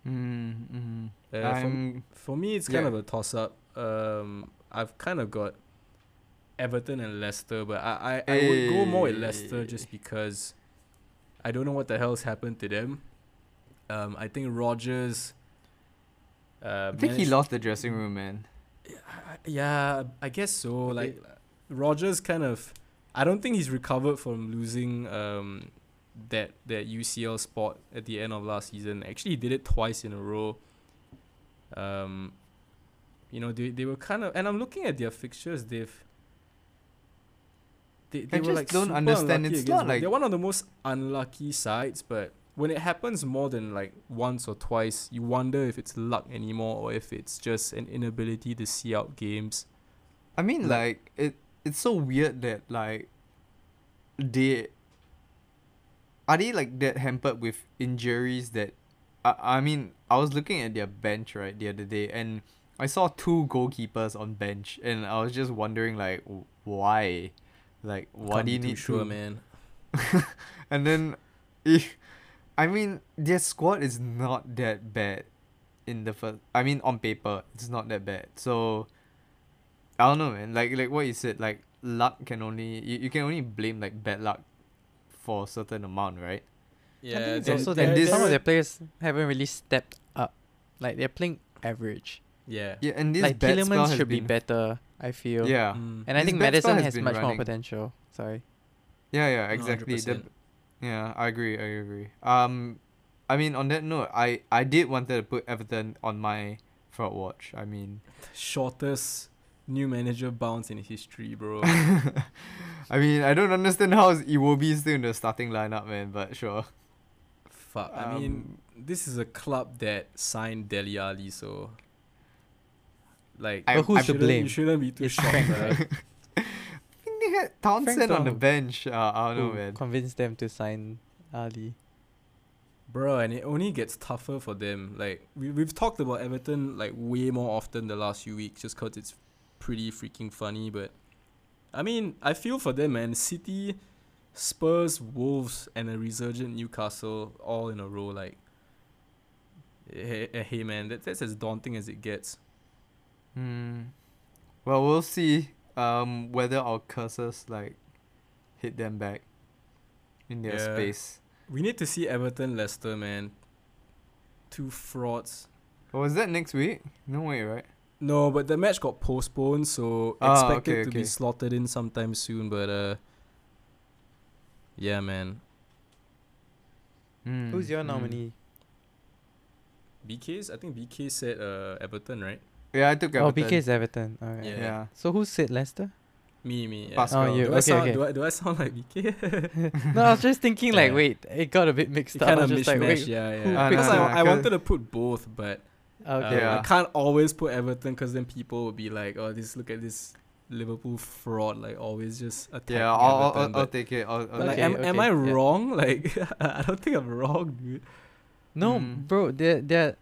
mm, mm. Uh, for, for me, it's kind Yeah. of a toss up. Um, I've kind of got Everton and Leicester, but I, I, I would go more with Leicester just because I don't know what the hell's happened to them. Um, I think Rodgers. Uh, I think he lost the dressing room, man. I- I- Yeah, I guess so. Like Rodgers, kind of. I don't think he's recovered from losing um that that UCL spot at the end of last season. Actually, he did it twice in a row. Um, you know they they were kind of, and I'm looking at their fixtures. They've they, they I were just like don't understand, it's not like- they're one of the most unlucky sides, but when it happens more than like once or twice, you wonder if it's luck anymore or if it's just an inability to see out games. I mean, Like- like it. It's so weird that like they are they like that hampered with injuries that I I mean I was looking at their bench right the other day and I saw two goalkeepers on bench and I was just wondering like why, like why do you need sure, to? man? And then, if, I mean their squad is not that bad, in the first. I mean on paper it's not that bad. So, I don't know, man. Like like what you said, like luck can only you, you can only blame like bad luck, for a certain amount, right? Yeah, think it's and- also that this- some of their players haven't really stepped up. Like they're playing average. yeah. Yeah, and this like bad spell has should be better. I feel. Yeah. Mm. And I This think Maddison has has much running. more potential. Sorry. Yeah, yeah, exactly. The, yeah, I agree. I agree. Um, I mean, on that note, I I did wanted to put Everton on my fraud watch. I mean, shortest new manager bounce in history, bro. I mean, I don't understand how Iwobi is still in the starting lineup, man. But sure. Fuck. I mean, Um, this is a club that signed Dele Ali, so like I- But who's I to shouldn't- blame? You shouldn't be too It's shocked, right? right? I think they had Townsend Frank's on the bench. Uh, I don't know, man. convinced them to sign Ali. Bro, and it only gets tougher for them. Like we we've talked about Everton like way more often the last few weeks, just cause it's pretty freaking funny. But I mean, I feel for them, man. City, Spurs, Wolves, and a resurgent Newcastle all in a row. Like, hey, hey, hey man, that, that's as daunting as it gets. Hmm. Well, we'll see. Um, whether our curses like hit them back in their Yeah. space. We need to see Everton, Leicester, man. Two frauds. Oh, is that next week? No way, right? No, but the match got postponed, so Ah, expect okay, it to okay. be slotted in sometime soon. But uh, yeah, man. Hmm, Who's your hmm. nominee? BK's. I think BK said uh Everton, right? Yeah, I took Oh, Everton. BK is Everton. Alright. Yeah. Yeah. So who said Leicester? Me, me. Yeah. Pascal. Oh, you. Do I Okay, sound okay. do I do I sound like BK? no, I was just thinking like, Yeah. wait, it got a bit mixed it up. kind of was just like, mishmash. yeah, who yeah. Ah, Because nah, I, nah, I 'cause- wanted to put both, but okay. Yeah. I can't always put Everton because then people will be like, oh, this look at this Liverpool fraud, like always just attacking Yeah, I'll, I'll, Everton. I'll, I'll take it. I'll, I'll but, like, Okay, am, am I yeah. wrong? Like, I don't think I'm wrong, dude. No, Mm. bro, they're they're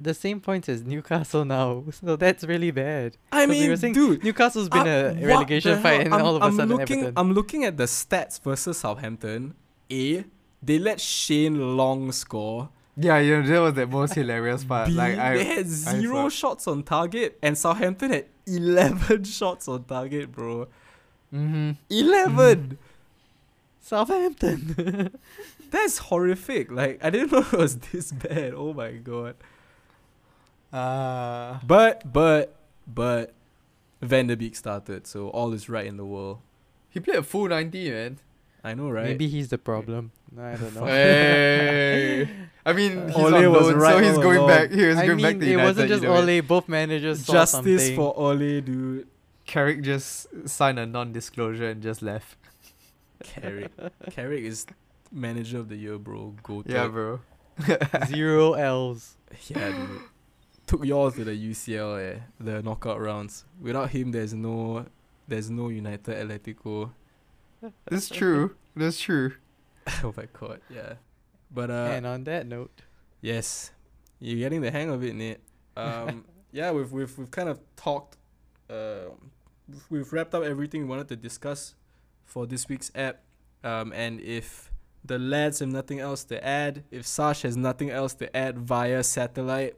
the same points as Newcastle now. So that's really bad. I we were mean, saying dude, Newcastle's been uh, a relegation fight, and I'm, all of a I'm sudden looking, Everton. I'm looking at the stats versus Southampton. A, they let Shane Long score. Yeah, yeah, that was the most hilarious part. B, like I, they had zero shots on target, and Southampton had 11 shots on target, bro. mm-hmm. 11! Southampton. That's horrific. Like, I didn't know it was this bad. Oh my god. Uh, But, but, but, Van der Beek started, so all is right in the world. he played a full ninety, man. I know, right? Maybe he's the problem. I don't know. Hey, I mean, he's Ole on was loan, right so he's going along. back. He was I going back mean, to it United. wasn't just either way. Ole. Both managers saw Justice something. for Ole, dude. Carrick just signed a non-disclosure and just left. Carrick. Carrick is manager of the year, bro. Go Yeah, bro. zero L's. Yeah, dude. Took y'all to the UCL, eh, the knockout rounds. Without him, there's no, there's no United Atletico. That's true. That's true. oh my god, yeah. But uh, and on that note, yes, you're getting the hang of it, Nate. Um, yeah, we've we've we've kind of talked. Uh, we've- we've wrapped up everything we wanted to discuss for this week's app. Um, and if the lads have nothing else to add, if Sash has nothing else to add via satellite,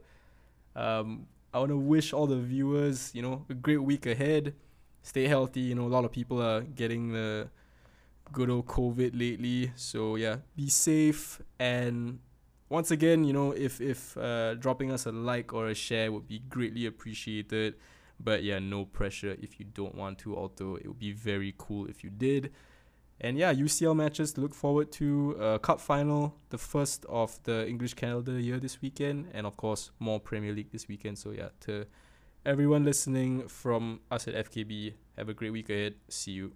um, I want to wish all the viewers, you know, a great week ahead. Stay healthy. You know, a lot of people are getting the good old COVID lately. So yeah, be safe. And once again, you know, if if uh, dropping us a like or a share would be greatly appreciated. But yeah, no pressure if you don't want to. Although it would be very cool if you did. And yeah, UCL matches to look forward to. Uh, Cup final, the first of the English calendar year this weekend, and of course more Premier League this weekend. So yeah, to everyone listening from us at FKB, have a great week ahead. See you.